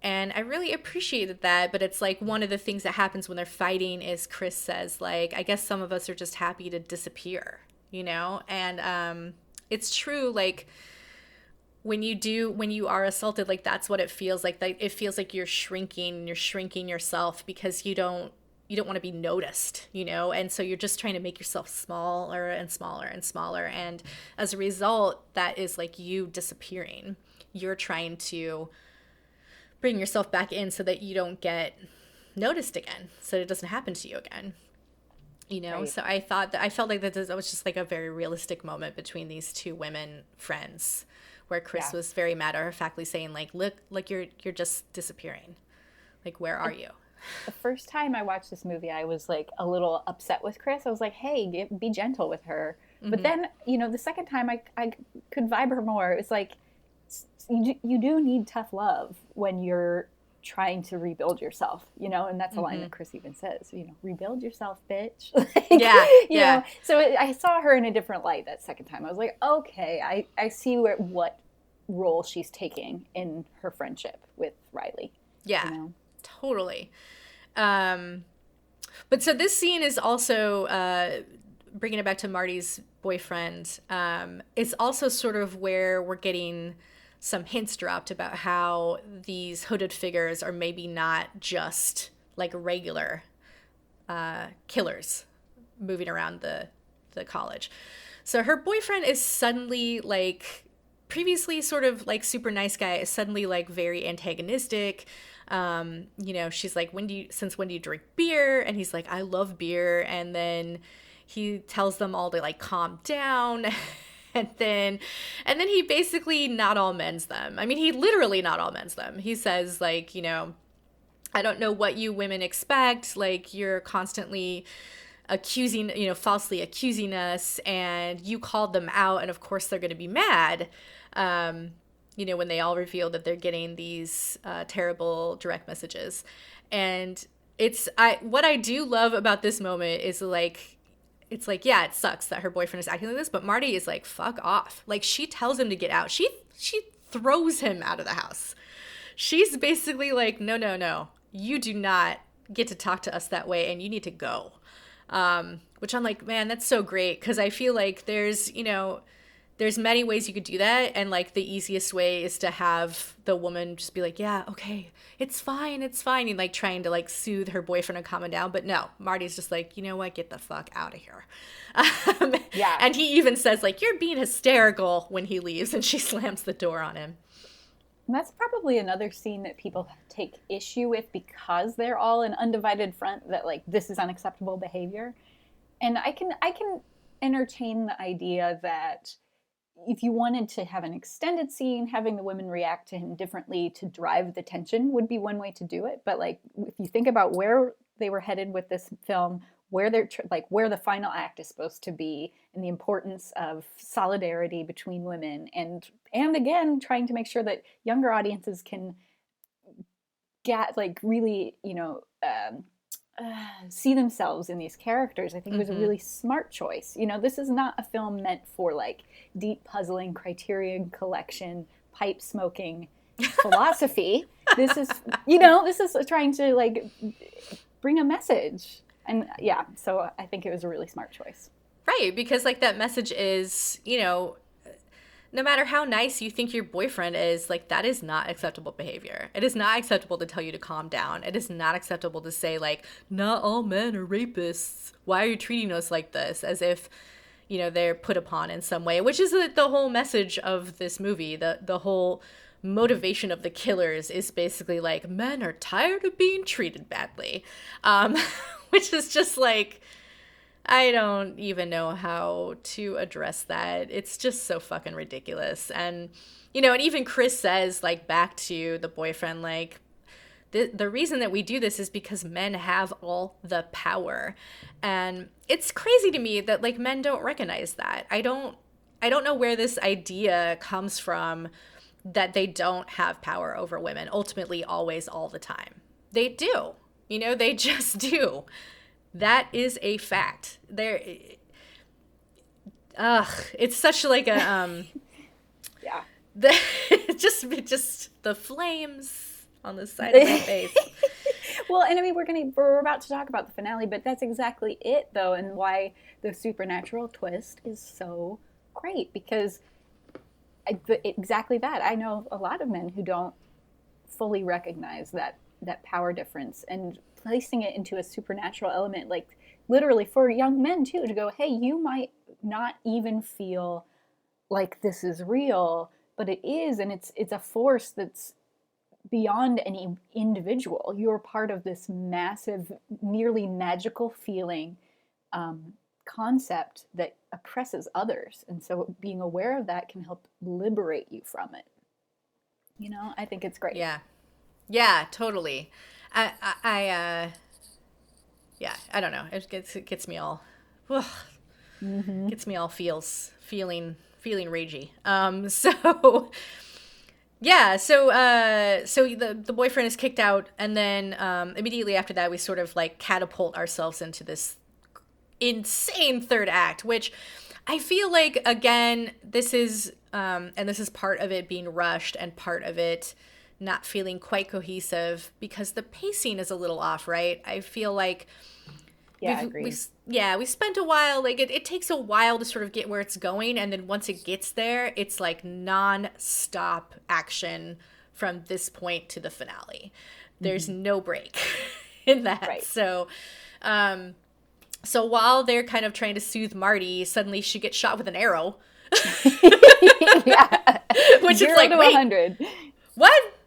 And I really appreciated that, but it's like one of the things that happens when they're fighting is Chris says like I guess some of us are just happy to disappear, you know? And um it's true like when you do when you are assaulted like that's what it feels like that it feels like you're shrinking you're shrinking yourself because you don't you don't want to be noticed you know? And so you're just trying to make yourself smaller and smaller and smaller. And as a result that is like you disappearing. You're trying to bring yourself back in so that you don't get noticed again so it doesn't happen to you again you know? Right. so i thought that i felt like that that was just like a very realistic moment between these two women friends where chris Yeah. was very matter of factly saying like look like you're you're just disappearing like where are you the first time I watched this movie, I was like a little upset with Chris. I was like, "Hey, get, be gentle with her." But mm-hmm. then, you know, the second time I I could vibe her more. It was like you do, you do need tough love when you're trying to rebuild yourself, you know, and that's a line that Chris even says, you know, rebuild yourself, bitch. Like, Yeah, yeah. know. So it, I saw her in a different light that second time. I was like, okay, I I see where what role she's taking in her friendship with Riley. yeah You know? totally um but so this scene is also uh bringing it back to marty's boyfriend um it's also sort of where we're getting some hints dropped about how these hooded figures are maybe not just like regular uh killers moving around the the college. So her boyfriend is suddenly like previously sort of like super nice guy is suddenly like very antagonistic. Um you know she's like when do you since when do you drink beer? And he's like i love beer. And then he tells them all to like calm down and then and then he basically not all mends them i mean he literally not all mends them he says like you know I don't know what you women expect. Like, you're constantly accusing, you know, falsely accusing us, and you called them out, and of course they're going to be mad. Um, you know, when they all reveal that they're getting these uh, terrible direct messages. And it's, I, what I do love about this moment is like, it's like, yeah, it sucks that her boyfriend is acting like this, but Marty is like, fuck off. Like, she tells him to get out. She, she throws him out of the house she's basically like, no, no, no, you do not get to talk to us that way, and you need to go. Um, which I'm like, man, that's so great because I feel like there's, you know, there's many ways you could do that, and like the easiest way is to have the woman just be like, yeah, okay, it's fine, it's fine, and like trying to like soothe her boyfriend and calm him down. But no, Marty's just like, you know what, get the fuck out of here. Um, Yeah. and he even says like, you're being hysterical when he leaves, and she slams the door on him. And that's probably another scene that people take issue with because they're all an undivided front that like this is unacceptable behavior. And I can I can entertain the idea that if you wanted to have an extended scene, having the women react to him differently to drive the tension would be one way to do it. But like if you think about where they were headed with this film, where they're like where the final act is supposed to be, and the importance of solidarity between women, and and again trying to make sure that younger audiences can get like really you know um, uh, see themselves in these characters i think it was a really smart choice. You know this is not a film meant for like deep puzzling criterion collection pipe smoking philosophy. This is you know this is trying to like bring a message. And yeah so i think it was a really smart choice. Right, because like that message is, you know, no matter how nice you think your boyfriend is, like that is not acceptable behavior. It is not acceptable to tell you to calm down. It is not acceptable to say like, not all men are rapists. Why are you treating us like this? As if, you know, they're put upon in some way, which is the, whole message of this movie. The the whole motivation of the killers is basically like men are tired of being treated badly, um, which is just like I don't even know how to address that. It's just so fucking ridiculous. And, you know, and even Chris says, like, back to the boyfriend, like, the, the reason that we do this is because men have all the power. And it's crazy to me that, like, men don't recognize that. I don't. I don't know where this idea comes from that they don't have power over women ultimately always all the time. They do. You know, they just do. That is a fact. There Ugh, it's such like a um yeah the just just the flames on the side of my face. well, and I mean, we're gonna we're about to talk about the finale, but that's exactly it, though, and why the supernatural twist is so great because exactly that. I know a lot of men who don't fully recognize that that power difference and placing it into a supernatural element, like literally for young men too, to go, hey, you might not even feel like this is real, but it is, and it's it's a force that's beyond any individual. You're part of this massive, nearly magical feeling um, concept that oppresses others. And so being aware of that can help liberate you from it. You know, I think it's great. Yeah. Yeah, totally. I, I, I uh, yeah, I don't know. It gets, it gets me all, ugh, mm-hmm. gets me all feels, feeling, feeling ragey. Um, so, yeah so uh so the the boyfriend is kicked out and then um immediately after that we sort of like catapult ourselves into this insane third act which i feel like again this is um and this is part of it being rushed and part of it not feeling quite cohesive because the pacing is a little off right i feel like yeah, we've, we yeah, we spent a while. Like it, it takes a while to sort of get where it's going, and then once it gets there, it's like non-stop action from this point to the finale. There's mm-hmm. no break in that. Right. So, um, so while they're kind of trying to soothe Marty, suddenly she gets shot with an arrow. yeah, which Zero is like to wait, 100. what?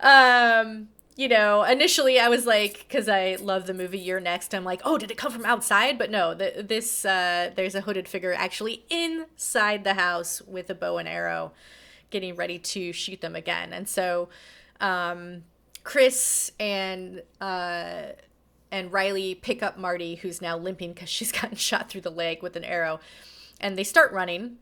Um, you know, initially I was like, because I love the movie You're Next, I'm like, oh, did it come from outside? But no, the, this, uh, there's a hooded figure actually inside the house with a bow and arrow getting ready to shoot them again. And so um, Chris and, uh, and Riley pick up Marty, who's now limping because she's gotten shot through the leg with an arrow. And they start running,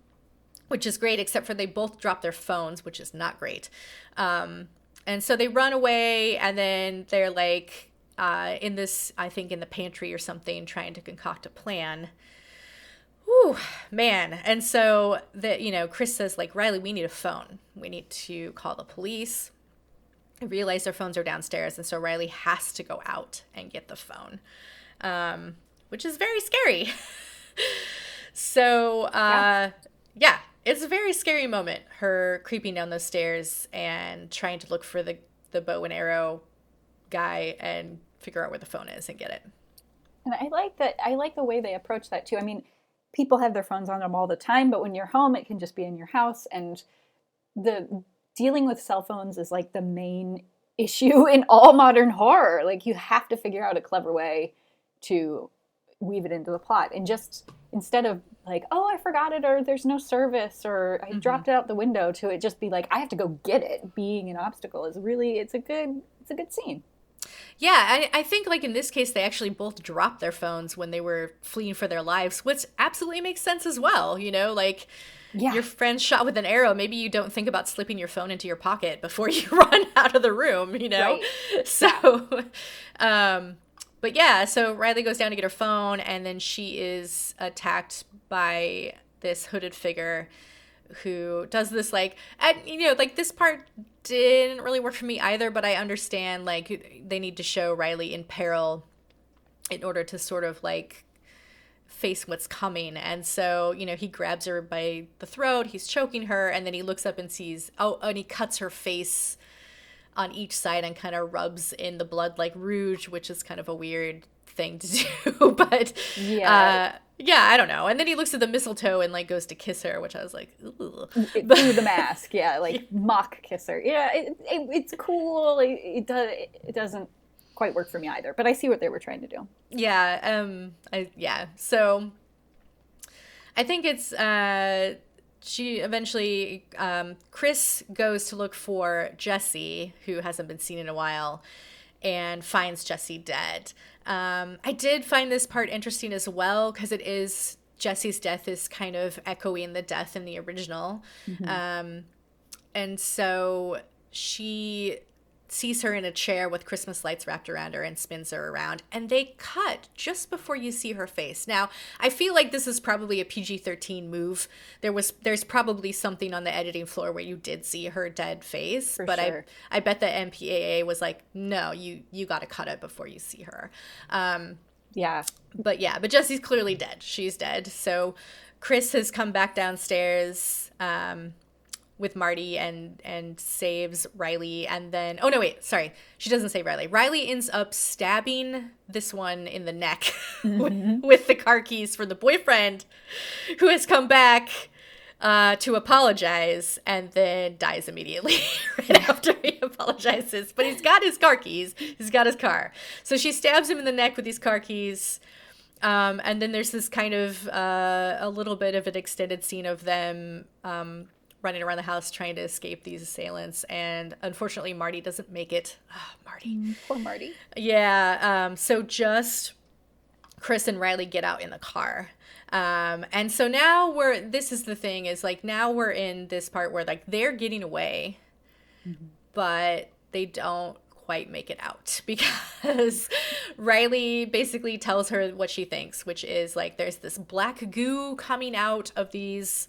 which is great, except for they both drop their phones, which is not great. Um, and so they run away, and then they're like uh, in this, I think, in the pantry or something, trying to concoct a plan. Whew, man. And so that you know, Chris says like, Riley, we need a phone. We need to call the police. I realize their phones are downstairs, and so Riley has to go out and get the phone, um, which is very scary. so uh, yeah. yeah, it's a very scary moment her creeping down those stairs and trying to look for the the bow and arrow guy and figure out where the phone is and get it. And i like that i like the way they approach that too. I mean people have their phones on them all the time but when you're home it can just be in your house. And the dealing with cell phones is like the main issue in all modern horror. Like you have to figure out a clever way to weave it into the plot. And just instead of like oh i forgot it or there's no service or i mm-hmm. dropped it out the window to it just be like i have to go get it being an obstacle is really it's a good it's a good scene yeah, I, I think like in this case they actually both dropped their phones when they were fleeing for their lives, which absolutely makes sense as well. You know, like yeah. your friend's shot with an arrow. Maybe you don't think about slipping your phone into your pocket before you run out of the room. You know, right. so um, but yeah, so Riley goes down to get her phone, and then she is attacked by this hooded figure who does this like and you know like this part didn't really work for me either but i understand like they need to show riley in peril in order to sort of like face what's coming. And so you know he grabs her by the throat he's choking her and then he looks up and sees oh and he cuts her face on each side and kind of rubs in the blood like rouge, which is kind of a weird thing to do. but yeah. Uh, yeah, I don't know. And then he looks at the mistletoe and like goes to kiss her, which I was like, Ugh. through the mask, yeah, like mock kiss her. Yeah, it, it, it's cool. It, it does. It doesn't quite work for me either, but I see what they were trying to do. Yeah. Um. I yeah. So I think it's uh she eventually um, chris goes to look for jesse who hasn't been seen in a while and finds jesse dead um, i did find this part interesting as well because it is jesse's death is kind of echoing the death in the original mm-hmm. um, and so she sees her in a chair with Christmas lights wrapped around her and spins her around. And they cut just before you see her face. Now, I feel like this is probably a PG 13 move. There was there's probably something on the editing floor where you did see her dead face. For but sure. I I bet the MPAA was like, no, you you gotta cut it before you see her. Um Yeah. but yeah, but Jesse's clearly dead. She's dead. So Chris has come back downstairs um, with Marty and and saves Riley, and then oh no wait, sorry, she doesn't save Riley. Riley ends up stabbing this one in the neck with, with the car keys for the boyfriend, who has come back. Uh, to apologize and then dies immediately right after he apologizes. But he's got his car keys. He's got his car. So she stabs him in the neck with these car keys. Um, and then there's this kind of uh, a little bit of an extended scene of them um, running around the house trying to escape these assailants. And unfortunately, Marty doesn't make it. Ah, Marty. Poor Marty. Yeah. Um, so just Chris and Riley get out in the car. Um, and so now we're, this is the thing is like now we're in this part where like they're getting away, but they don't quite make it out because Riley basically tells her what she thinks, which is like there's this black goo coming out of these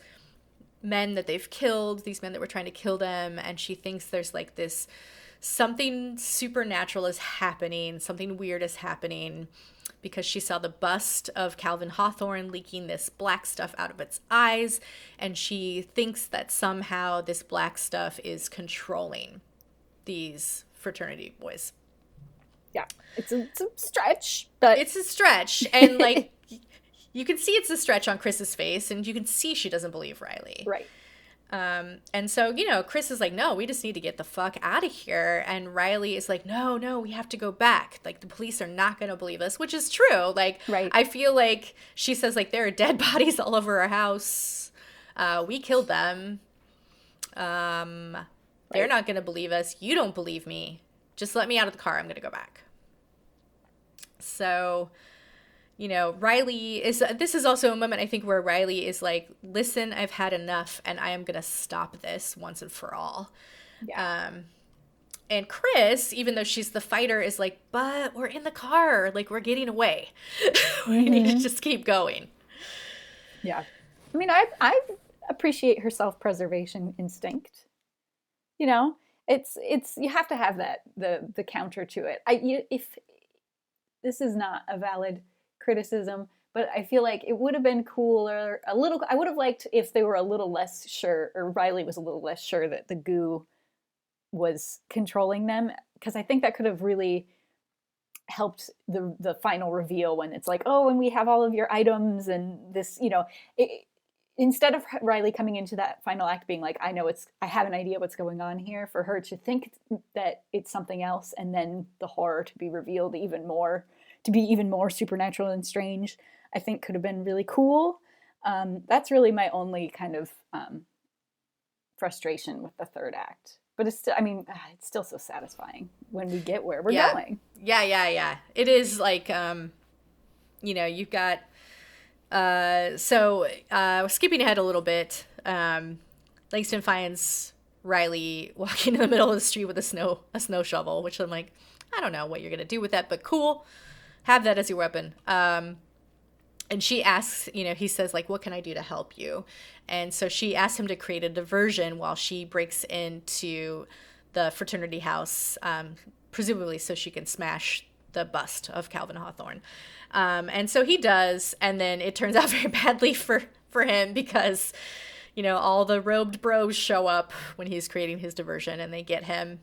men that they've killed, these men that were trying to kill them, and she thinks there's like this something supernatural is happening, something weird is happening because she saw the bust of Calvin Hawthorne leaking this black stuff out of its eyes, and she thinks that somehow this black stuff is controlling these fraternity boys. Yeah. It's a, it's a stretch, but It's a stretch, and like you can see it's a stretch on Chris's face, and you can see she doesn't believe Riley. right. Um, and so, you know, Chris is like, no, we just need to get the fuck out of here. And Riley is like, no, no, we have to go back. Like, the police are not going to believe us, which is true. Like, Right. I feel like she says, like, there are dead bodies all over our house. Uh, we killed them. Um, they're not going to believe us. You don't believe me. Just let me out of the car. I'm going to go back. So, you know, Riley is this is also a moment I think where Riley is like, "Listen, I've had enough and I am going to stop this once and for all." Yeah. Um and Chris, even though she's the fighter, is like, "But we're in the car. Like we're getting away. we need to just keep going." Yeah. I mean, I I appreciate her self-preservation instinct. You know, it's it's you have to have that the the counter to it. I you, if this is not a valid criticism, but I feel like it would have been cooler a little I would have liked if they were a little less sure or Riley was a little less sure that the goo was controlling them because I think that could have really helped the the final reveal when it's like oh and we have all of your items and this you know it, instead of Riley coming into that final act being like I know it's I have an idea what's going on here for her to think that it's something else and then the horror to be revealed even more to be even more supernatural and strange I think could have been really cool um, that's really my only kind of um, frustration with the third act but it's still I mean ah, it's still so satisfying when we get where we're Yeah. going Yeah, yeah, yeah. It is like um you know, you've got uh so uh skipping ahead a little bit, um Langston finds Riley walking in the middle of the street with a snow a snow shovel, which I'm like, I don't know what you're gonna do with that, but cool. Have that as your weapon. Um and she asks, you know, he says, like, what can I do to help you? And so she asks him to create a diversion while she breaks into the fraternity house, um, presumably so she can smash the bust of Calvin Hawthorne. Um, and so he does, and then it turns out very badly for, for him because, you know, all the robed bros show up when he's creating his diversion and they get him.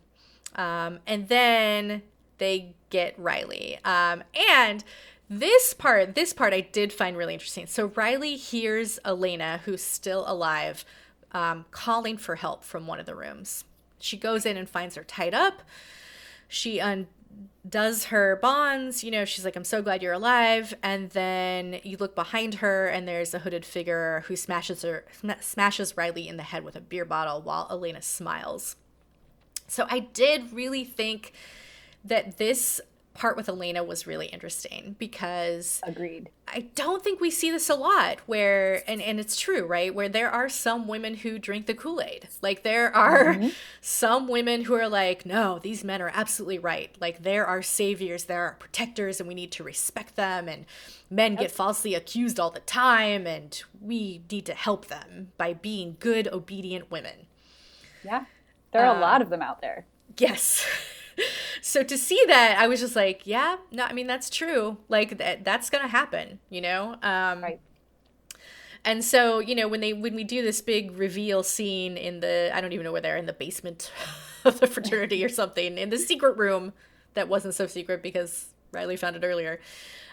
Um, and then they get Riley. Um, and this part, this part I did find really interesting. So Riley hears Elena, who's still alive, um, calling for help from one of the rooms. She goes in and finds her tied up. She undoes her bonds. You know, she's like, I'm so glad you're alive. And then you look behind her, and there's a hooded figure who smashes her, sm- smashes Riley in the head with a beer bottle while Elena smiles. So I did really think that this part with Elena was really interesting because Agreed. I don't think we see this a lot where and, and it's true, right? Where there are some women who drink the Kool-Aid. Like there are mm-hmm. some women who are like, no, these men are absolutely right. Like there are saviors, there are protectors, and we need to respect them and men get falsely accused all the time and we need to help them by being good, obedient women. Yeah. There are a um, lot of them out there. Yes. so to see that, I was just like, yeah, no, I mean that's true. Like that that's going to happen, you know? Um Right. and so, you know, when they when we do this big reveal scene in the I don't even know where they're in the basement of the fraternity or something, in the secret room that wasn't so secret because Riley found it earlier.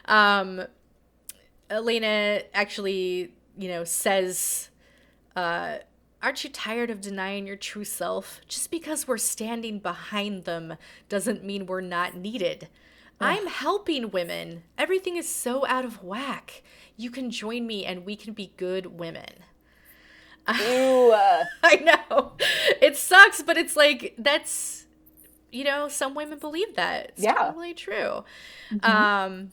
Um Elena actually, you know, says uh aren't you tired of denying your true self? Just because we're standing behind them doesn't mean we're not needed. I'm helping women. Everything is so out of whack. You can join me and we can be good women. Ooh, uh, I know. It sucks, but it's like that's you know, some women believe that. It's Yeah. totally true. Um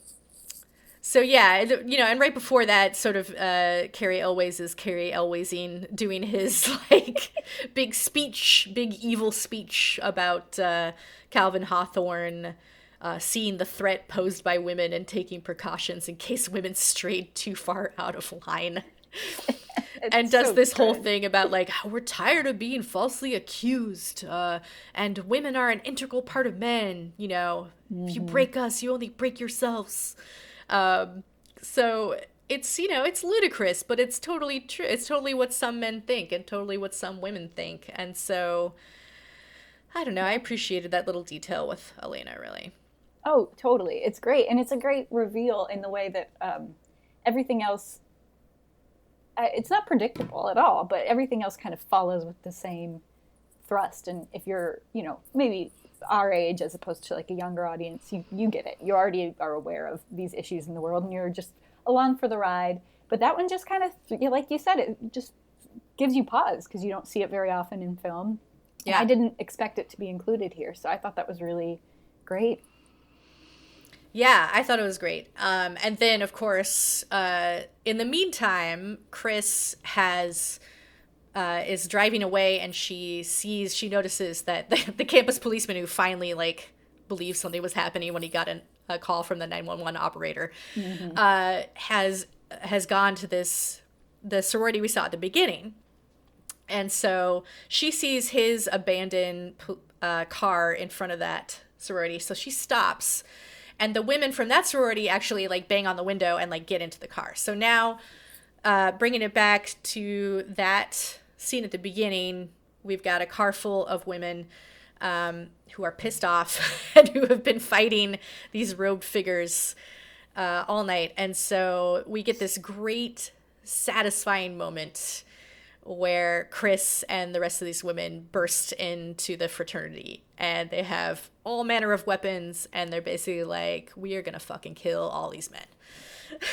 so yeah, you know, and right before that, sort of, uh, Cary Elwes is Cary Elwesing doing his like big speech, big evil speech about uh, Calvin Hawthorne uh, seeing the threat posed by women and taking precautions in case women strayed too far out of line. And does so this whole thing about like how we're tired of being falsely accused uh, and women are an integral part of men you know? If you break us you only break yourselves um, so it's you know it's ludicrous but it's totally true it's totally what some men think and totally what some women think and so i don't know i appreciated that little detail with elena really Oh, totally. It's great. And it's a great reveal in the way that um, everything else, uh, it's not predictable at all, but everything else kind of follows with the same thrust. And if you're, you know, maybe our age as opposed to like a younger audience, you, you get it. You already are aware of these issues in the world and you're just along for the ride. But that one just kind of, like you said, it just gives you pause because you don't see it very often in film. And Yeah. I didn't expect it to be included here. So I thought that was really great. Yeah, I thought it was great. Um, and then, of course, uh, in the meantime, Chris has uh, is driving away, and she sees she notices that the, the campus policeman who finally like believed something was happening when he got an, a call from the nine one one operator uh, has has gone to this the sorority we saw at the beginning, and so she sees his abandoned uh, car in front of that sorority. So she stops, and the women from that sorority actually like bang on the window and like get into the car. So now, uh, bringing it back to that scene at the beginning, we've got a car full of women um, who are pissed off and who have been fighting these robed figures uh, all night. And so we get this great, satisfying moment where Chris and the rest of these women burst into the fraternity and they have all manner of weapons and they're basically like, we are gonna fucking kill all these men.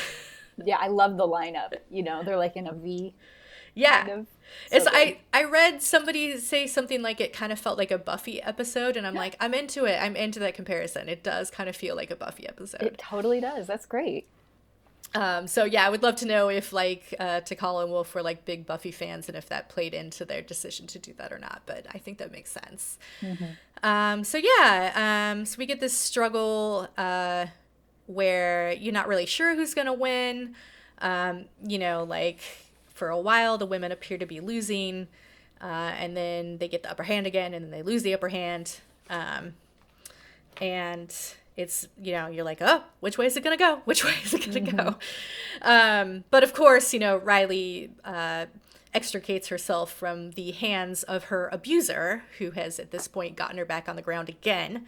yeah, I love the lineup. You know, they're like in a V. Yeah. Kind of. It's So I I read somebody say something like it kind of felt like a Buffy episode and I'm like I'm into it. I'm into that comparison. It does kind of feel like a Buffy episode. It totally does. That's great. Um, so yeah, I would love to know if like uh, Takal and Wolf were like big Buffy fans and if that played into their decision to do that or not. But I think that makes sense. Um, so yeah, um, so we get this struggle uh, where you're not really sure who's gonna win. Um, you know, like for a while the women appear to be losing, uh, and then they get the upper hand again, and then they lose the upper hand. Um, and it's you know you're like oh which way is it gonna go which way is it gonna go um, but of course you know riley uh, extricates herself from the hands of her abuser who has at this point gotten her back on the ground again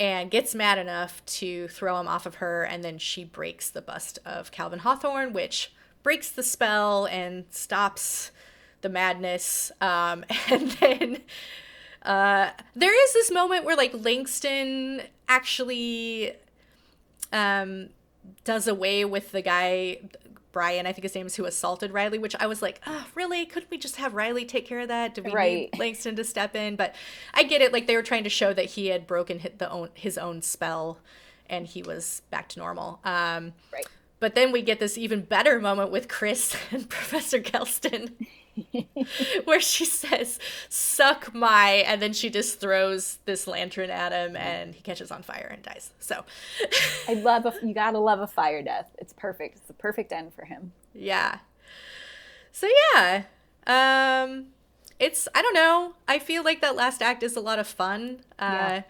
and gets mad enough to throw him off of her and then she breaks the bust of calvin hawthorne which breaks the spell and stops the madness. Um, and then uh, there is this moment where like Langston actually um, does away with the guy Brian, I think his name is who assaulted Riley, which I was like, oh, really? Couldn't we just have Riley take care of that? Do we Right. need Langston to step in? But I get it. Like they were trying to show that he had broken hit the own his own spell, and he was back to normal. Um, Right. But then we get this even better moment with Chris and Professor Gelson, where she says, "Suck my," and then she just throws this lantern at him, and he catches on fire and dies. So, I love a you gotta love a fire death. It's perfect. It's the perfect end for him. yeah. So yeah, um, it's I don't know. I feel like that last act is a lot of fun. Uh, Yeah.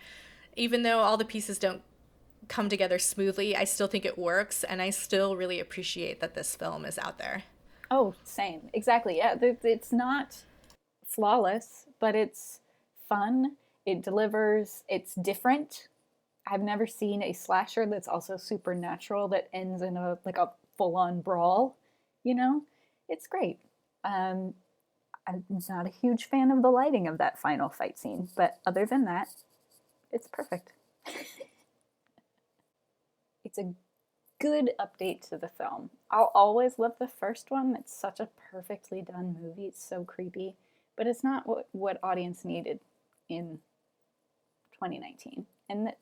Even though all the pieces don't come together smoothly, I still think it works, and I still really appreciate that this film is out there. Oh, same. Exactly. Yeah, it's not flawless, but it's fun. It delivers. It's different. I've never seen a slasher that's also supernatural that ends in a like a full-on brawl. You know, it's great. Um, I'm not a huge fan of the lighting of that final fight scene, but other than that, it's perfect. it's a good update to the film. I'll always love the first one. It's such a perfectly done movie. It's so creepy, but it's not what, what audience needed in 2019. And that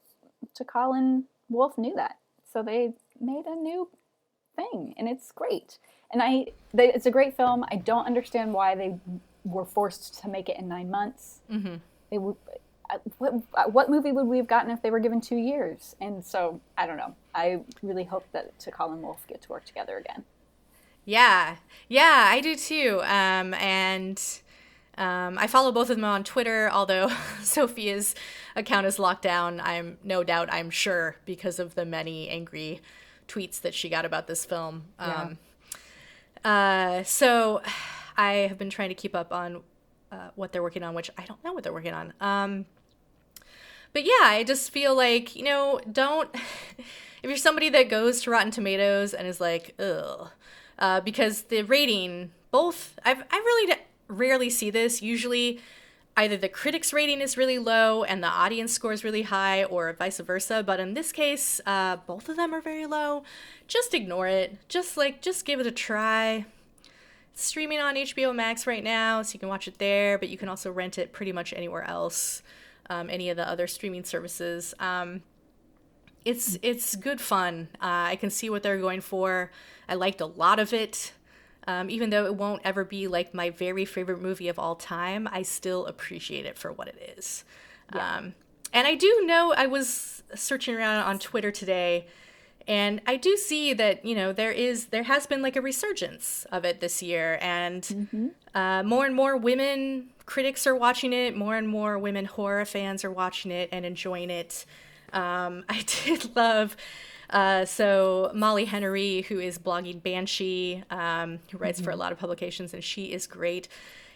Takal and Wolf knew that. So they made a new thing and it's great. And I they, it's a great film. I don't understand why they were forced to make it in 9 months. Mm-hmm. They would uh, what, uh, what movie would we have gotten if they were given two years? And so I don't know. I really hope that Takal and Wolf get to work together again. Yeah, yeah, I do too. Um, and um, I follow both of them on Twitter. Although Sophia's account is locked down, I'm no doubt, I'm sure, because of the many angry tweets that she got about this film. Um, uh, so I have been trying to keep up on uh, what they're working on, which I don't know what they're working on. Um, but yeah, I just feel like, you know, don't. If you're somebody that goes to Rotten Tomatoes and is like, ugh, uh, because the rating, both, I've, I really d- rarely see this. Usually, either the critics' rating is really low and the audience score is really high, or vice versa. But in this case, uh, both of them are very low. Just ignore it. Just like, just give it a try. It's streaming on HBO Max right now, so you can watch it there, but you can also rent it pretty much anywhere else, um, any of the other streaming services. Um, it's it's good fun. Uh, I can see what they're going for. I liked a lot of it. Um, even though it won't ever be like my very favorite movie of all time, I still appreciate it for what it is. Um, and I do know I was searching around on Twitter today, and I do see that you know there is there has been like a resurgence of it this year, and uh, more and more women critics are watching it. More and more women horror fans are watching it and enjoying it. Um, I did love. Uh, so Molly Henry, who is blogging Banshee, um, who writes for a lot of publications, and she is great.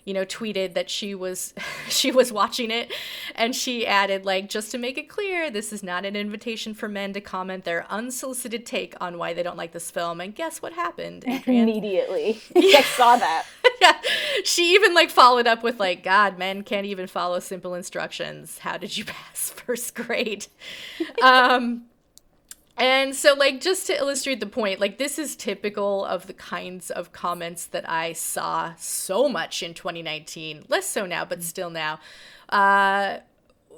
You know, tweeted that she was she was watching it, and she added like just to make it clear, this is not an invitation for men to comment their unsolicited take on why they don't like this film. And guess what happened? Adrian? Immediately. I saw that. yeah. She even like followed up with like, God, men can't even follow simple instructions. How did you pass first grade? um, and so like just to illustrate the point, like this is typical of the kinds of comments that I saw so much in 2019. Less so now, but still now. Uh,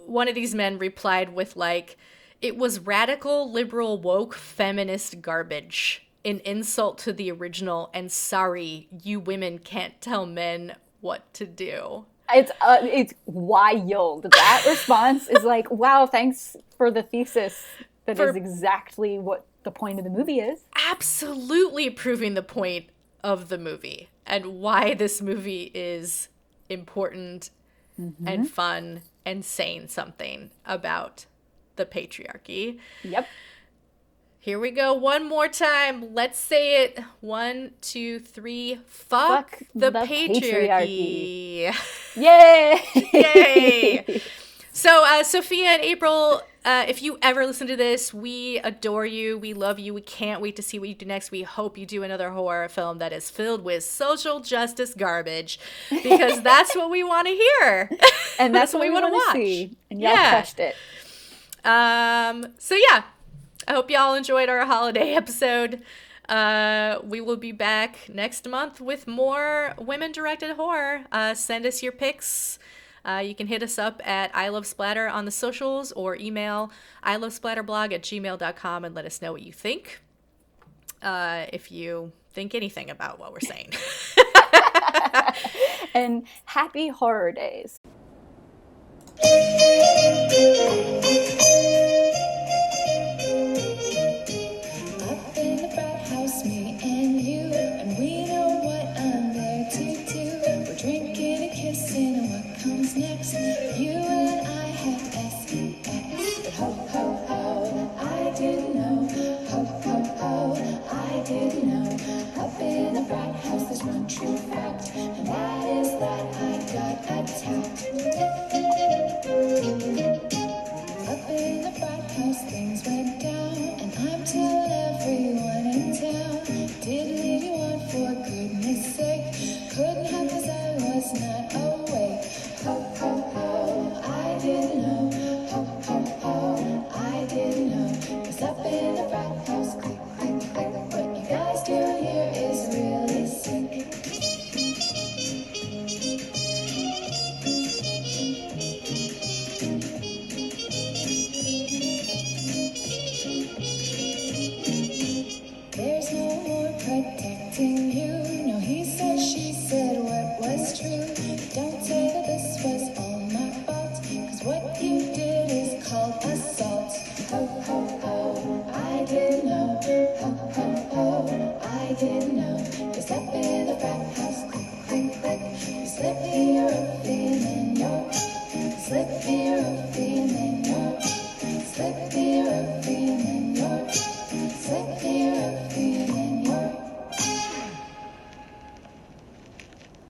one of these men replied with like, "It was radical, liberal, woke, feminist garbage." An insult to the original, and sorry, you women can't tell men what to do. It's uh, it's wild. That response is like, wow, thanks for the thesis. That is For- exactly what the point of the movie is. absolutely proving the point of the movie and why this movie is important mm-hmm. and fun and saying something about the patriarchy. Yep. Here we go one more time. Let's say it. One, two, three. Fuck, Fuck the, the patriarchy. Yay! Yay! So, uh, Sophia and April, uh, if you ever listen to this, we adore you. We love you. We can't wait to see what you do next. We hope you do another horror film that is filled with social justice garbage because that's what we want to hear. and that's, what we wanna want to watch. see. And y'all Yeah. crushed it. Um, so yeah, I hope y'all enjoyed our holiday episode. Uh, we will be back next month with more women directed horror. Uh, send us your pics. Uh, you can hit us up at I Love Splatter on the socials or email I Love Splatterblog at gmail.com and let us know what you think. Uh, if you think anything about what we're saying. and happy horror days.